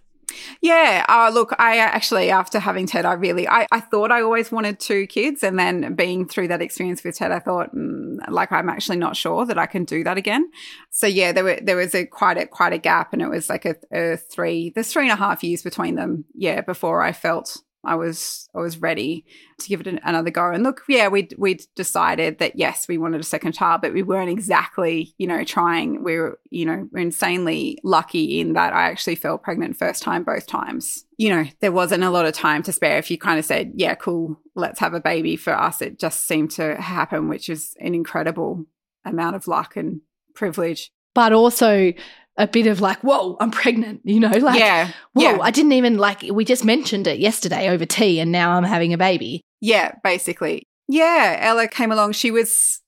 Yeah. Uh, look, I actually, after having Ted, I really, I, I thought I always wanted two kids. And then being through that experience with Ted, I thought, mm, like, I'm actually not sure that I can do that again. So yeah, there were, there was a quite a, quite a gap and it was like a, a three, there's three and a half years between them. Yeah. Before I felt I was I was ready to give it an, another go. And look, yeah, we we decided that yes, we wanted a second child, but we weren't exactly you know trying. We were you know we're insanely lucky in that I actually fell pregnant first time both times. You know there wasn't a lot of time to spare. If you kind of said yeah, cool, let's have a baby. For us, it just seemed to happen, which is an incredible amount of luck and privilege. But also a bit of like, whoa, I'm pregnant, you know, like, yeah, whoa, yeah. I didn't even like, we just mentioned it yesterday over tea and now I'm having a baby. Yeah, basically. Yeah, Ella came along. She was,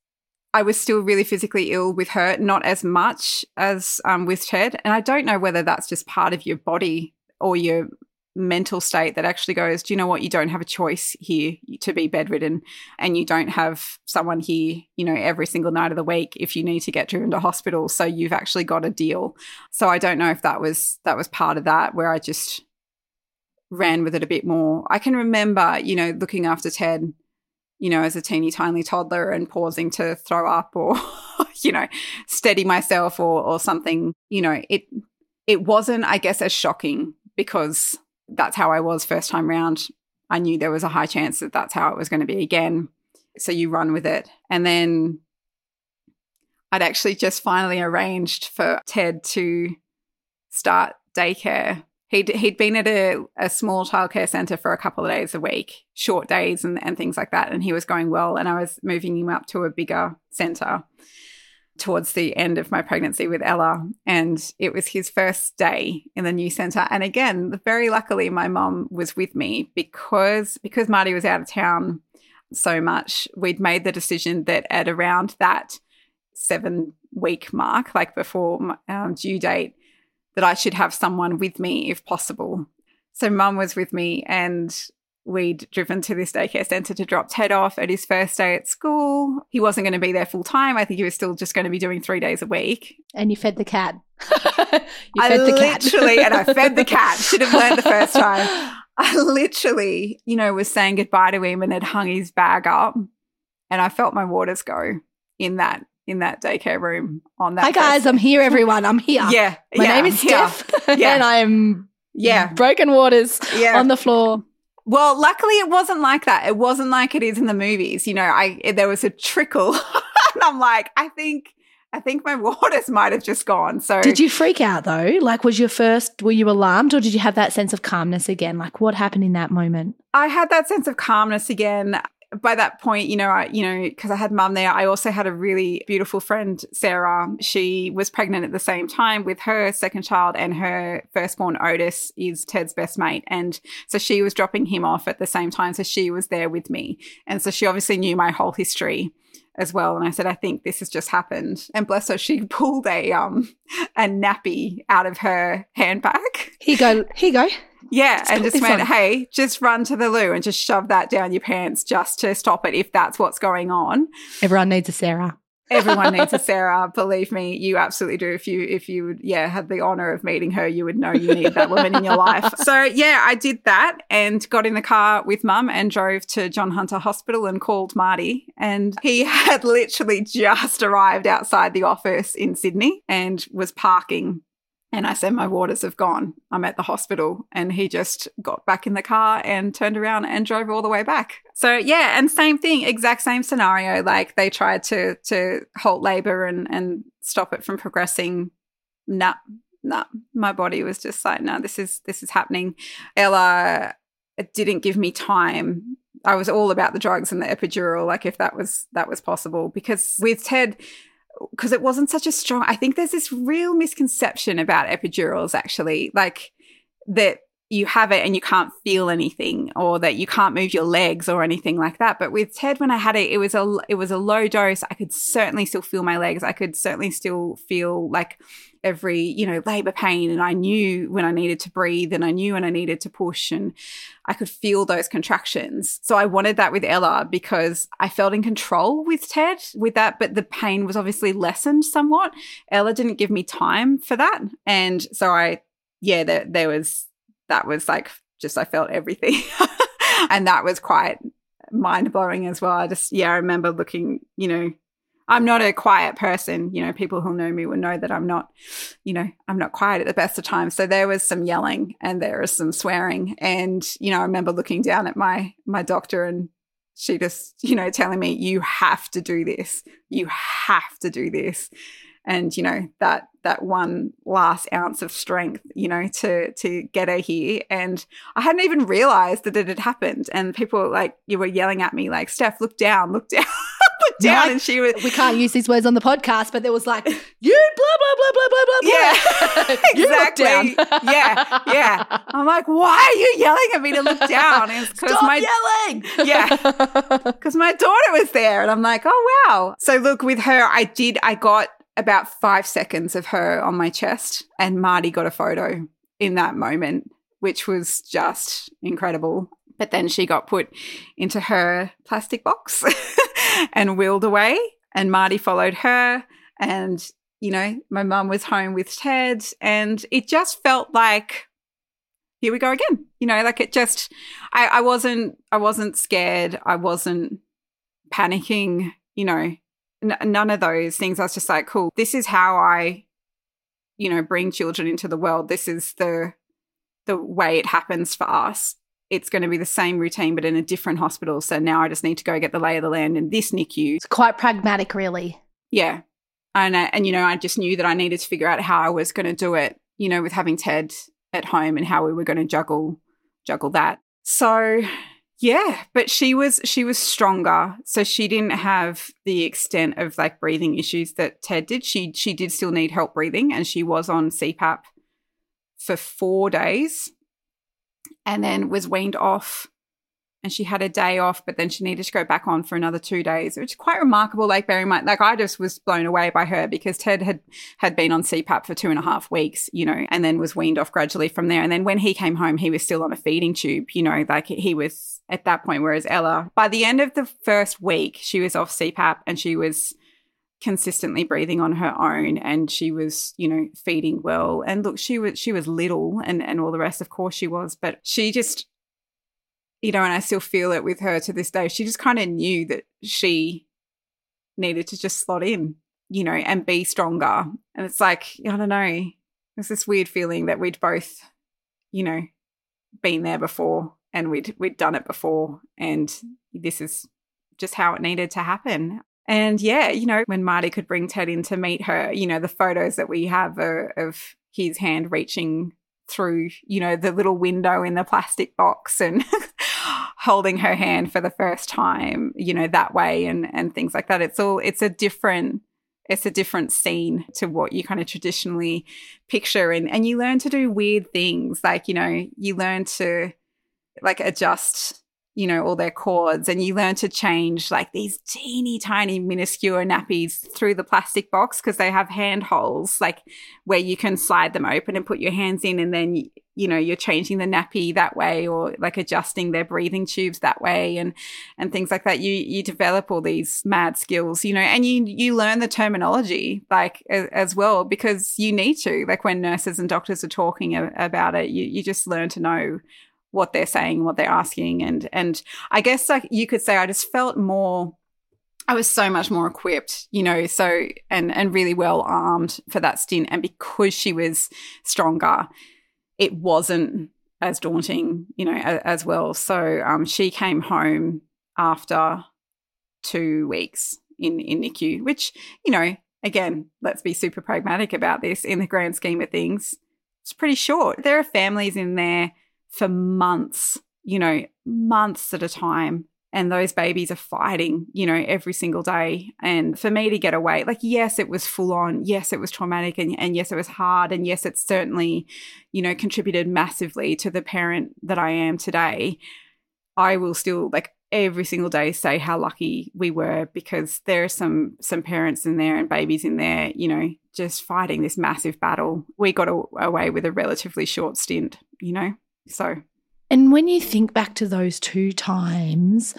I was still really physically ill with her, not as much as um, with Ted. And I don't know whether that's just part of your body or your mental state that actually goes, do you know what? You don't have a choice here to be bedridden and you don't have someone here, you know, every single night of the week if you need to get driven to hospital. So you've actually got a deal. So I don't know if that was that was part of that where I just ran with it a bit more. I can remember, you know, looking after Ted, you know, as a teeny tiny toddler and pausing to throw up or, you know, steady myself or or something, you know, it it wasn't, I guess, as shocking because that's how I was first time round. I knew there was a high chance that that's how it was going to be again. So you run with it. And then I'd actually just finally arranged for Ted to start daycare. He'd, he'd been at a, a small childcare centre for a couple of days a week, short days and, and things like that. And he was going well. And I was moving him up to a bigger centre towards the end of my pregnancy with Ella. And it was his first day in the new center. And again, very luckily, my mom was with me because, because Marty was out of town so much. We'd made the decision that at around that seven week mark, like before um, due date, that I should have someone with me if possible. So mum was with me and we'd driven to this daycare centre to drop Ted off at his first day at school. He wasn't going to be there full time. I think he was still just going to be doing three days a week. And you fed the cat. you fed I the cat. literally, and I fed the cat. Should have learned the first time. I literally, you know, was saying goodbye to him and had hung his bag up. And I felt my waters go. in that in that daycare room on that. Hi guys, I'm here. Everyone, I'm here. Yeah, my yeah, name is. Steph, Yeah. and I'm Yeah, broken waters yeah. on the floor. Well, luckily it wasn't like that. It wasn't like it is in the movies. You know, I there was a trickle, and I'm like, I think, I think my waters might have just gone. So Did you freak out though? Like, was your first? Were you alarmed, or did you have that sense of calmness again? Like, what happened in that moment? I had that sense of calmness again. By that point, you know, I, you know, because I had mum there, I also had a really beautiful friend, Sarah. She was pregnant at the same time with her second child, and her firstborn Otis is Ted's best mate, and so she was dropping him off at the same time. So she was there with me, and so she obviously knew my whole history as well. And I said, I think this has just happened. And bless her, she pulled a um a nappy out of her handbag. Here you go. Here you go. Yeah, Just and just went, on. hey, just run to the loo and just shove that down your pants just to stop it if that's what's going on. Everyone needs a Sarah. Everyone needs a Sarah. Believe me, you absolutely do. If you if you would yeah had the honor of meeting her, you would know you need that woman in your life. So yeah, I did that and got in the car with mum and drove to John Hunter Hospital and called Marty. And he had literally just arrived outside the office in Sydney and was parking and I said, My waters have gone. I'm at the hospital. And he just got back in the car and turned around and drove all the way back. So yeah, and same thing, exact same scenario. Like they tried to to halt labor and and stop it from progressing. Nah, nah. My body was just like, no, this is this is happening. Ella didn't give me time. I was all about the drugs and the epidural, like if that was that was possible. Because with Ted, because it wasn't such a strong i think there's this real misconception about epidurals actually like that you have it and you can't feel anything or that you can't move your legs or anything like that. But with ted when i had it it was a it was a low dose. I could certainly still feel my legs. I could certainly still feel like every you know labor pain and i knew when i needed to breathe and i knew when i needed to push and i could feel those contractions. So i wanted that with ella because i felt in control with ted with that but the pain was obviously lessened somewhat. Ella didn't give me time for that. And so i yeah there, there was that was like just i felt everything. And that was quite mind blowing as well. I just yeah i remember looking you know I'm not a quiet person. You know, people who know me will know that I'm not, you know, I'm not quiet at the best of times. So there was some yelling and there was some swearing. And, you know, I remember looking down at my my doctor and she just, you know, telling me, you have to do this. You have to do this. And, you know, that that one last ounce of strength, you know, to to get her here. And I hadn't even realized that it had happened. And people like you were yelling at me like, Steph, look down, look down. look down. Mike, and she was We can't use these words on the podcast, but there was like, you blah blah blah blah blah blah. blah. Yeah, You exactly. down. yeah, yeah. I'm like, why are you yelling at me to look down? And it's because my yelling. Yeah. because my daughter was there, and I'm like, oh wow. So look, with her, I did. I got about five seconds of her on my chest, and Marty got a photo in that moment, which was just incredible. But then she got put into her plastic box and wheeled away, and Marty followed her, and you know, my mum was home with Ted, and it just felt like here we go again. You know, like it just I, I wasn't I wasn't scared. I wasn't panicking, you know, n- none of those things. I was just like, cool, this is how I, you know, bring children into the world. This is the the way it happens for us. It's going to be the same routine, but in a different hospital. So now I just need to go get the lay of the land in this NICU. It's quite pragmatic, really. Yeah. And, I, and, you know, I just knew that I needed to figure out how I was going to do it, you know, with having Ted at home and how we were going to juggle, juggle that. So yeah, but she was, she was stronger. So she didn't have the extent of like breathing issues that Ted did. She, she did still need help breathing and she was on CPAP for four days and then was weaned off and she had a day off, but then she needed to go back on for another two days, which is quite remarkable. Like very much, like I just was blown away by her because Ted had had been on CPAP for two and a half weeks, you know, and then was weaned off gradually from there. And then when he came home, he was still on a feeding tube, you know, like he was at that point. Whereas Ella, by the end of the first week, she was off CPAP and she was consistently breathing on her own and she was you know feeding well and look she was she was little and and all the rest of course she was but she just you know and I still feel it with her to this day she just kind of knew that she needed to just slot in, you know, and be stronger. And it's like, I don't know, it's this weird feeling that we'd both, you know, been there before and we'd we'd done it before and this is just how it needed to happen. And yeah, you know, when Marty could bring Ted in to meet her, you know, the photos that we have are, of his hand reaching through, you know, the little window in the plastic box and holding her hand for the first time, you know, that way and and things like that. It's all it's a different it's a different scene to what you kind of traditionally picture and and you learn to do weird things like, you know, you learn to like adjust you know, all their cords and you learn to change like these teeny tiny minuscule nappies through the plastic box because they have hand holes like where you can slide them open and put your hands in and then you know you're changing the nappy that way or like adjusting their breathing tubes that way and and things like that. You you develop all these mad skills you know and you you learn the terminology like as well because you need to. Like when nurses and doctors are talking about it you you just learn to know what they're saying, what they're asking. And and I guess like you could say I just felt more I was so much more equipped, you know, so and and really well armed for that stint. And because she was stronger, it wasn't as daunting, you know, as, as well. So um, she came home after two weeks in in NICU, which you know, again, let's be super pragmatic about this. In the grand scheme of things, it's pretty short. There are families in there for months, you know, months at a time. And those babies are fighting, you know, every single day. And for me to get away, like, yes, it was full on. Yes, it was traumatic. And, and yes, it was hard. And yes, it certainly, you know, contributed massively to the parent that I am today. I will still, like, every single day say how lucky we were because there are some some parents in there and babies in there you know just fighting this massive battle we got away with a relatively short stint you know so, and when you think back to those two times,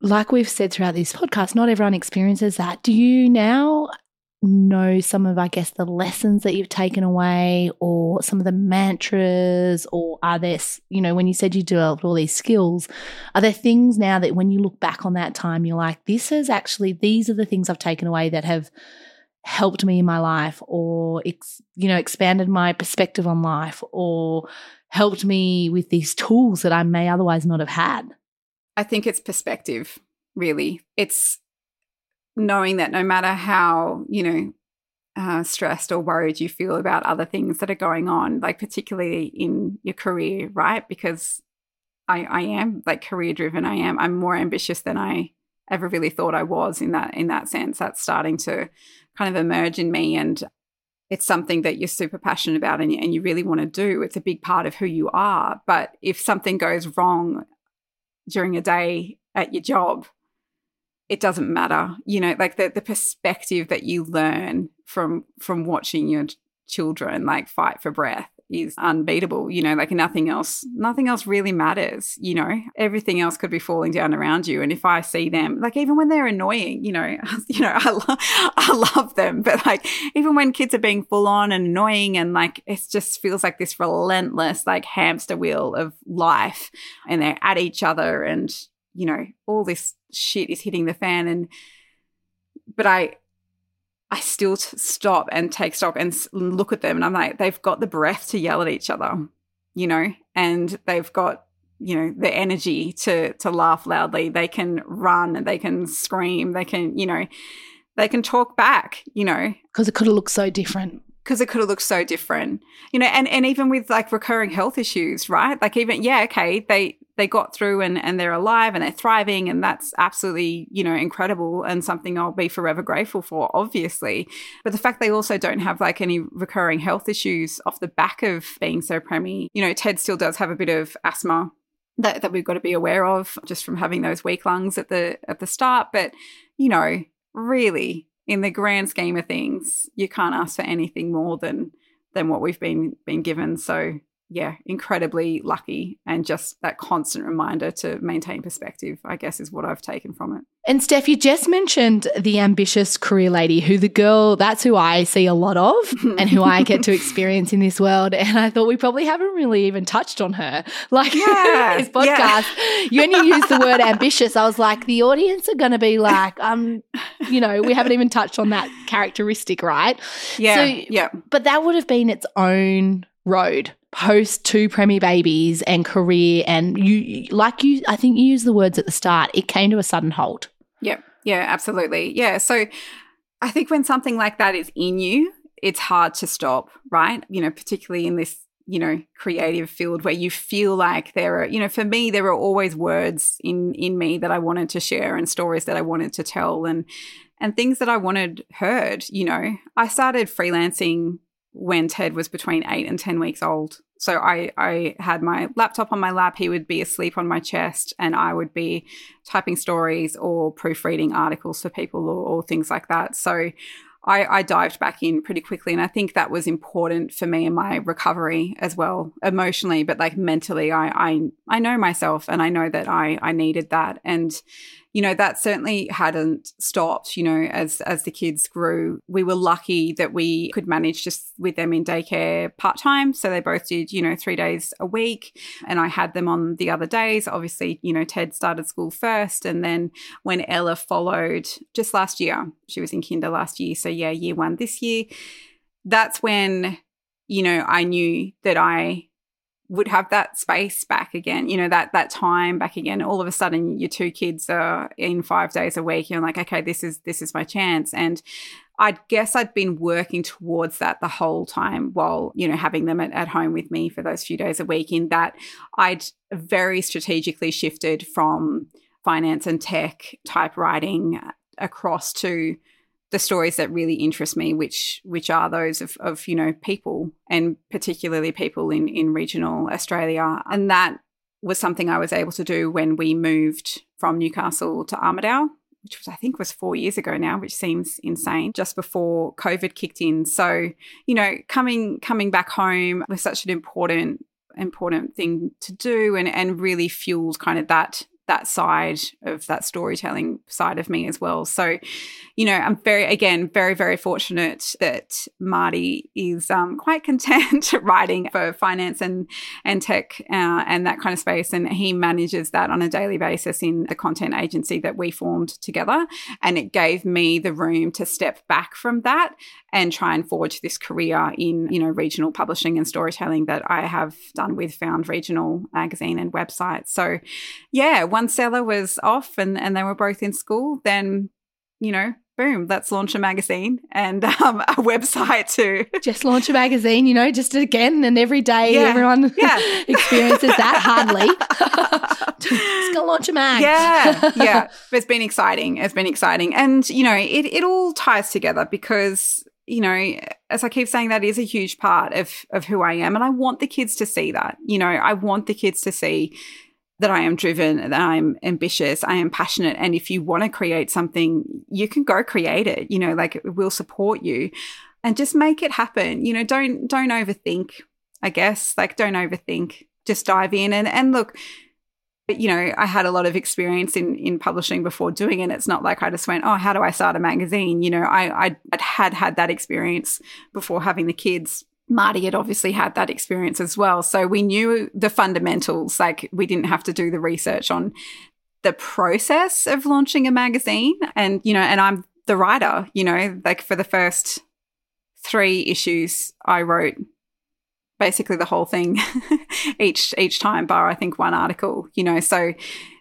like we've said throughout this podcast, not everyone experiences that. Do you now know some of, I guess, the lessons that you've taken away or some of the mantras? Or are there, you know, when you said you developed all these skills, are there things now that when you look back on that time, you're like, this is actually, these are the things I've taken away that have helped me in my life or, you know, expanded my perspective on life or helped me with these tools that I may otherwise not have had? I think it's perspective, really. It's knowing that no matter how, you know, uh, stressed or worried you feel about other things that are going on, like particularly in your career, right? Because I, I am like career driven. I am. I'm more ambitious than I ever really thought I was in that in that sense. That's starting to kind of emerge in me, and it's something that you're super passionate about and you, and you really want to do. It's a big part of who you are. But if something goes wrong during a day at your job, it doesn't matter. You know, like the, the perspective that you learn from from watching your children like fight for breath is unbeatable. You know, like nothing else, nothing else really matters. You know, everything else could be falling down around you. And if I see them, like even when they're annoying, you know, you know, I, lo- I love them, but like even when kids are being full on and annoying and like it just feels like this relentless like hamster wheel of life, and they're at each other, and you know, all this shit is hitting the fan, and but I I still t- stop and take stock and s- look at them. And I'm like, they've got the breath to yell at each other, you know, and they've got, you know, the energy to, to laugh loudly. They can run and they can scream. They can, you know, they can talk back, you know. Because it could have looked so different because it could have looked so different you know and and even with like recurring health issues right like even yeah okay they they got through and, and they're alive and they're thriving and that's absolutely you know incredible and something i'll be forever grateful for obviously. But the fact they also don't have like any recurring health issues off the back of being so preemie you know ted still does have a bit of asthma that, that we've got to be aware of just from having those weak lungs at the at the start. But you know really in the grand scheme of things you can't ask for anything more than than what we've been been given. So yeah, incredibly lucky and just that constant reminder to maintain perspective, I guess, is what I've taken from it. And Steph, you just mentioned the ambitious career lady, who the girl, that's who I see a lot of and who I get to experience in this world. And I thought we probably haven't really even touched on her. Like Yeah, this podcast, you only use the word ambitious. I was like, the audience are going to be like, um, you know, we haven't even touched on that characteristic, right? Yeah. So- yeah. But that would have been its own road post two premie babies and career. And you, like you, I think you used the words at the start, it came to a sudden halt. Yeah, yeah, absolutely. Yeah. So I think when something like that is in you, it's hard to stop, right? You know, particularly in this, you know, creative field where you feel like there are, you know, for me, there are always words in in me that I wanted to share and stories that I wanted to tell and and things that I wanted heard, you know. I started freelancing when Ted was between eight and 10 weeks old. So I, I had my laptop on my lap. He would be asleep on my chest, and I would be typing stories or proofreading articles for people or, or things like that. So I, I dived back in pretty quickly. And I think that was important for me in my recovery as well, emotionally, but like mentally, I, I, I know myself and I know that I, I needed that. And, you know, that certainly hadn't stopped, you know, as, as the kids grew. We were lucky that we could manage just with them in daycare part time. So they both did, you know, three days a week. And I had them on the other days. Obviously, you know, Ted started school first. And then when Ella followed just last year, she was in kinder last year. So yeah, year one this year. That's when, you know, I knew that I would have that space back again, you know, that that time back again. All of a sudden your two kids are in five days a week. You're like, okay, this is this is my chance. And I guess I'd been working towards that the whole time while, you know, having them at, at home with me for those few days a week, in that I'd very strategically shifted from finance and tech typewriting across to the stories that really interest me, which which are those of, of you know people and particularly people in in regional Australia, and that was something I was able to do when we moved from Newcastle to Armidale, which was I think was four years ago now, which seems insane. Just before COVID kicked in, so you know coming coming back home was such an important important thing to do, and and really fueled kind of that that side of that storytelling side of me as well. So, you know, I'm very, again, very, very fortunate that Marty is um, quite content writing for finance and and tech uh, and that kind of space, and he manages that on a daily basis in the content agency that we formed together. And it gave me the room to step back from that and try and forge this career in, you know, regional publishing and storytelling that I have done with Found Regional magazine and website. So, yeah, once Ella was off and, and they were both in school, then, you know, boom, let's launch a magazine and um, a website too. Just launch a magazine, you know, just again and every day Yeah. everyone Yeah. experiences that hardly. just go launch a mag. yeah, yeah. But it's been exciting. It's been exciting. And, you know, it, it all ties together because, you know, as I keep saying, that is a huge part of, of who I am. And I want the kids to see that. You know, I want the kids to see that I am driven, that I'm ambitious, I am passionate. And if you want to create something, you can go create it. You know, like we'll support you and just make it happen. You know, don't don't overthink, I guess. Like don't overthink. Just dive in and and look, you know, I had a lot of experience in in publishing before doing it. It's not like I just went, oh, how do I start a magazine? You know, I I I'd had had that experience before having the kids. Marty had obviously had that experience as well, so we knew the fundamentals. Like we didn't have to do the research on the process of launching a magazine, and you know, and I'm the writer. You know, like for the first three issues, I wrote basically the whole thing each each time bar i think one article you know so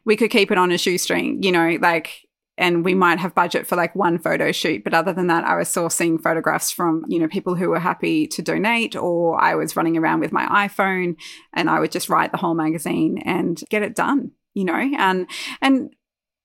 we could keep it on a shoestring you know like and we might have budget for like one photo shoot but other than that i was sourcing photographs from you know people who were happy to donate or i was running around with my iphone and i would just write the whole magazine and get it done you know? And and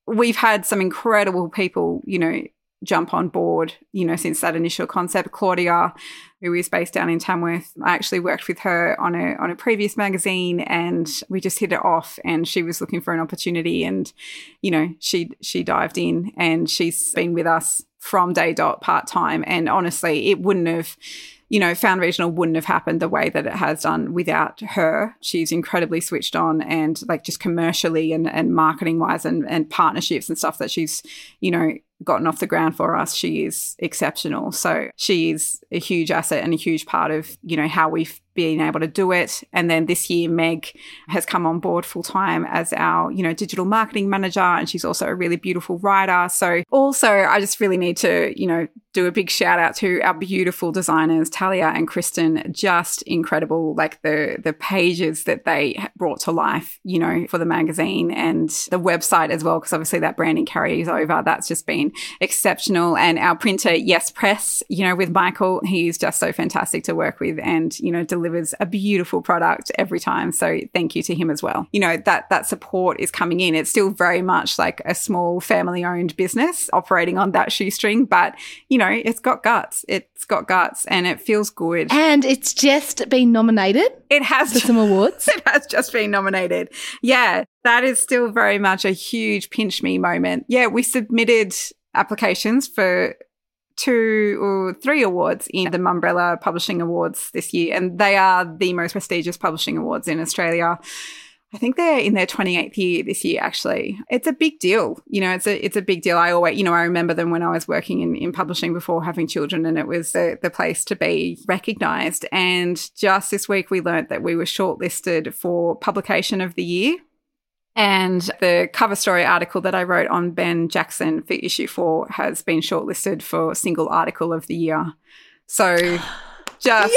we've had some incredible people you know jump on board you know since that initial concept claudia who is based down in Tamworth. I actually worked with her on a on a previous magazine and we just hit it off and she was looking for an opportunity and you know she she dived in and she's been with us from day dot part time and honestly it wouldn't have you know, Found Regional wouldn't have happened the way that it has done without her. She's incredibly switched on and like just commercially and, and marketing wise and, and partnerships and stuff that she's, you know, gotten off the ground for us. She is exceptional. So she is a huge asset and a huge part of, you know, how we've being able to do it. And then this year, Meg has come on board full time as our, you know, digital marketing manager. And she's also a really beautiful writer. So also, I just really need to, you know, do a big shout out to our beautiful designers, Talia and Kristen. Just incredible. Like the, the pages that they brought to life, you know, for the magazine and the website as well. Cause obviously that branding carries over. That's just been exceptional. And our printer, Yes Press, you know, with Michael, he's just so fantastic to work with and, you know, delivers a beautiful product every time. So thank you to him as well. You know, that that support is coming in. It's still very much like a small family owned business operating on that shoestring, but you know, it's got guts. It's got guts and it feels good. And it's just been nominated. It has for some awards. It has just been nominated. Yeah, that is still very much a huge pinch me moment. Yeah, we submitted applications for two or three awards in the Mumbrella Publishing Awards this year, and they are the most prestigious publishing awards in Australia. I think they're in their 28th year this year, actually. It's a big deal. You know, it's a, it's a big deal. I always, you know, I remember them when I was working in, in publishing before having children and it was the, the place to be recognized. And just this week, we learnt that we were shortlisted for publication of the year and the cover story article that I wrote on Ben Jackson for issue four has been shortlisted for single article of the year. So Yay!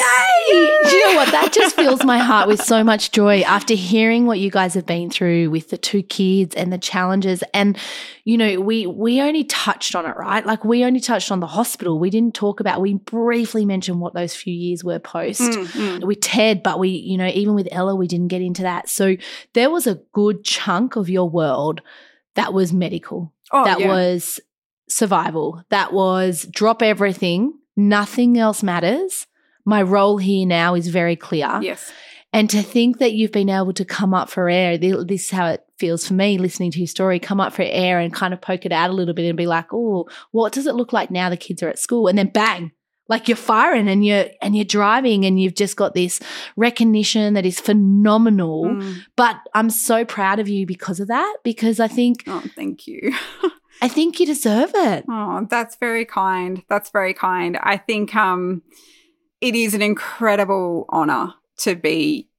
Do you know what? That just fills my heart with so much joy after hearing what you guys have been through with the two kids and the challenges. And, you know, we we only touched on it, right? Like we only touched on the hospital. We didn't talk about, we briefly mentioned what those few years were post mm, mm. with Ted, but we, you know, even with Ella, we didn't get into that. So there was a good chunk of your world that was medical. Oh, that yeah. was survival. That was drop everything. Nothing else matters my role here now is very clear. Yes. And to think that you've been able to come up for air, this is how it feels for me listening to your story, come up for air and kind of poke it out a little bit and be like, oh, what does it look like now the kids are at school? And then bang, like you're firing and you're and you're driving and you've just got this recognition that is phenomenal. Mm. But I'm so proud of you because of that, because I think Oh, thank you. I think you deserve it. Oh, that's very kind. That's very kind. I think um it is an incredible honor to be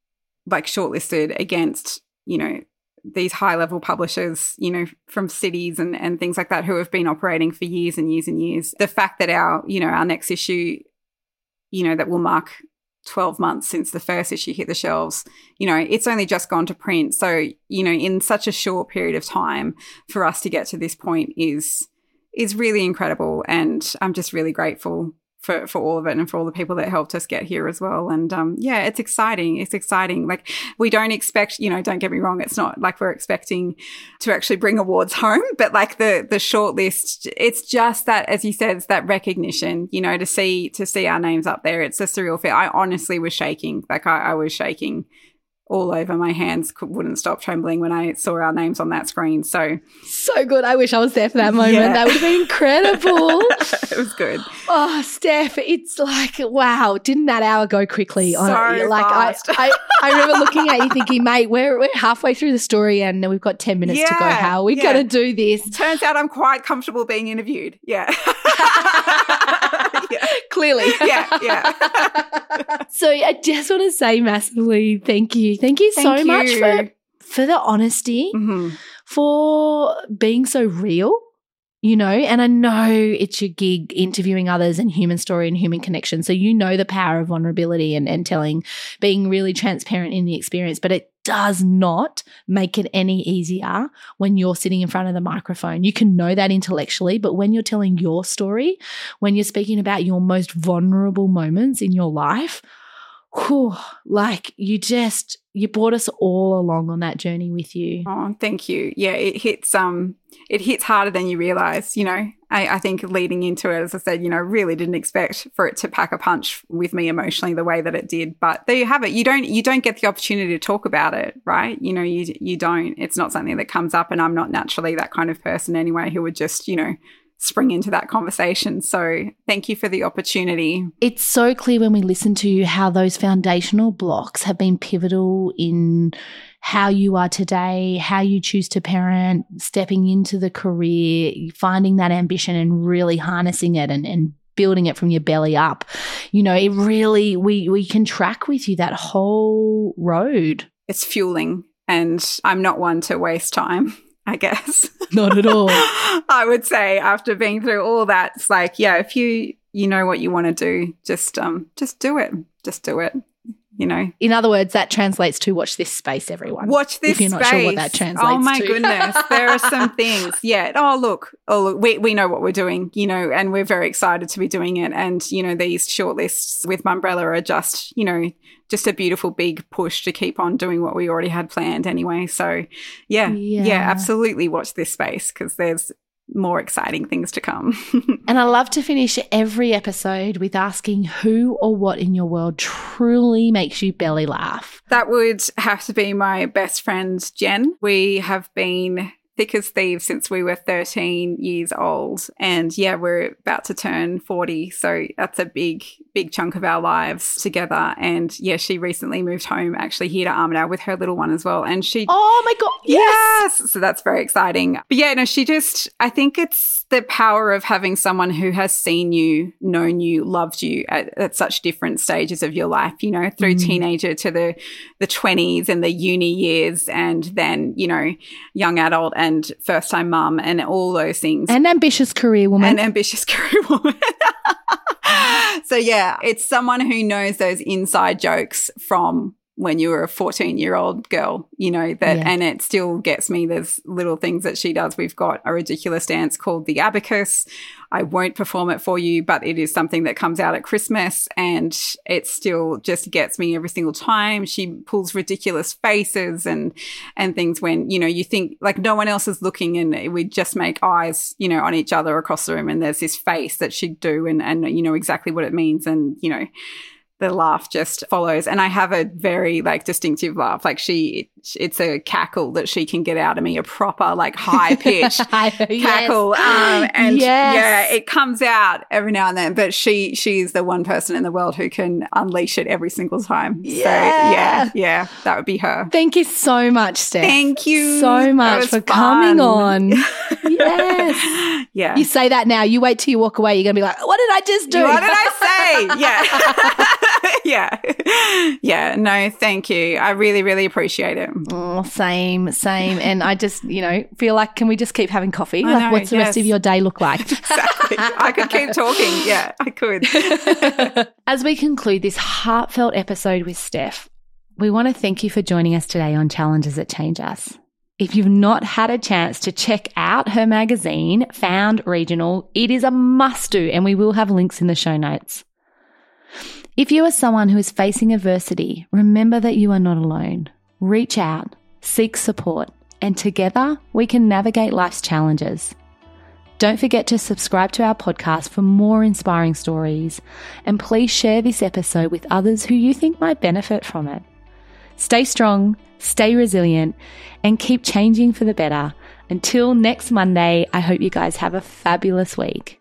like shortlisted against, you know, these high level publishers, you know, from cities and, and things like that who have been operating for years and years and years. The fact that our, you know, our next issue, you know, that will mark 12 months since the first issue hit the shelves, you know, it's only just gone to print. So, you know, in such a short period of time for us to get to this point is is really incredible and I'm just really grateful for for all of it and for all the people that helped us get here as well. And um, yeah, it's exciting. It's exciting. Like we don't expect, you know, don't get me wrong, it's not like we're expecting to actually bring awards home, but like the the short list, it's just that, as you said, it's that recognition. You know, to see to see our names up there, it's a surreal feel. I honestly was shaking. Like I, I was shaking all over. My hands wouldn't stop trembling when I saw our names on that screen. So, so good. I wish I was there for that moment. Yeah. That would have been incredible. it was good. Oh, Steph, it's like, wow, didn't that hour go quickly? So like, fast. I, I, I remember looking at you thinking, mate, we're, we're halfway through the story and we've got 10 minutes yeah, to go. How are we yeah. going to do this? Turns out I'm quite comfortable being interviewed. Yeah. yeah. Clearly. Yeah, yeah. so I just want to say massively thank you. Thank you thank so you. much for for the honesty, mm-hmm. for being so real you know, and I know it's your gig interviewing others and human story and human connection. So you know the power of vulnerability and, and telling, being really transparent in the experience, but it does not make it any easier when you're sitting in front of the microphone. You can know that intellectually, but when you're telling your story, when you're speaking about your most vulnerable moments in your life, whew, like you just you brought us all along on that journey with you. Oh, thank you. Yeah, it hits um it hits harder than you realize, you know. I, I think leading into it, as I said, you know, really didn't expect for it to pack a punch with me emotionally the way that it did. But there you have it. You don't you don't get the opportunity to talk about it, right? You know, you you don't. It's not something that comes up and I'm not naturally that kind of person anyway who would just, you know, spring into that conversation. So thank you for the opportunity. It's so clear when we listen to you how those foundational blocks have been pivotal in how you are today, how you choose to parent, stepping into the career, finding that ambition and really harnessing it and, and building it from your belly up. You know, it really we we can track with you that whole road. It's fueling and I'm not one to waste time. I guess. Not at all. I would say after being through all that, it's like, yeah, if you you know what you want to do, just um just do it. Just do it you know. In other words, that translates to watch this space, everyone. Watch this if you're space. not sure what that translates Oh my to. goodness, there are some things. Yeah. Oh look, oh look, we we know what we're doing, you know, and we're very excited to be doing it. And you know, these shortlists with Mumbrella are just, you know, just a beautiful big push to keep on doing what we already had planned anyway. So, yeah, yeah, Yeah. absolutely watch this space because there's more exciting things to come. And I love to finish every episode with asking who or what in your world truly makes you belly laugh. That would have to be my best friend, Jen. We have been thick as thieves since we were 13 years old. And yeah, we're about to turn 40. So that's a big, big chunk of our lives together. And yeah, she recently moved home actually here to Armidale with her little one as well. And she. Oh my God. Yes. Yes. So that's very exciting. But yeah, no, she just, I think it's the power of having someone who has seen you, known you, loved you at, at such different stages of your life, you know, through Mm. teenager to the, the 20s and the uni years and then, you know, young adult and first time mum and all those things An ambitious career woman. an ambitious career woman. so yeah, it's someone who knows those inside jokes from when you were a 14 year old girl, you know, that, Yeah. and it still gets me. There's little things that she does. We've got a ridiculous dance called the abacus. I won't perform it for you, but it is something that comes out at Christmas and it still just gets me every single time. She pulls ridiculous faces and, and things when, you know, you think like no one else is looking and we just make eyes, you know, on each other across the room and there's this face that she'd do and, and you know exactly what it means. And, you know, the laugh just follows. And i have a very like distinctive laugh. Like she it's a cackle that she can get out of me a proper like high pitched cackle um, and Yes. yeah it comes out every now and then but she she's the one person in the world who can unleash it every single time so Yeah. yeah yeah that would be her Thank you so much, Steph. Thank you. so much for coming on. yes. yeah You say that now. You wait till you walk away. You're going to be like, what did I just do? What did I say? Yeah. yeah. Yeah. No, thank you. I really, really appreciate it. Oh, same, same. And I just, you know, feel like, can we just keep having coffee? I like, know, what's the rest of your day look like? Exactly. I could keep talking. Yeah, I could. As we conclude this heartfelt episode with Steph, we want to thank you for joining us today on Challenges That Change Us. If you've not had a chance to check out her magazine, Found Regional, it is a must do, and we will have links in the show notes. If you are someone who is facing adversity, remember that you are not alone. Reach out, seek support, and together we can navigate life's challenges. Don't forget to subscribe to our podcast for more inspiring stories, and please share this episode with others who you think might benefit from it. Stay strong, stay resilient, and keep changing for the better. Until next Monday, I hope you guys have a fabulous week.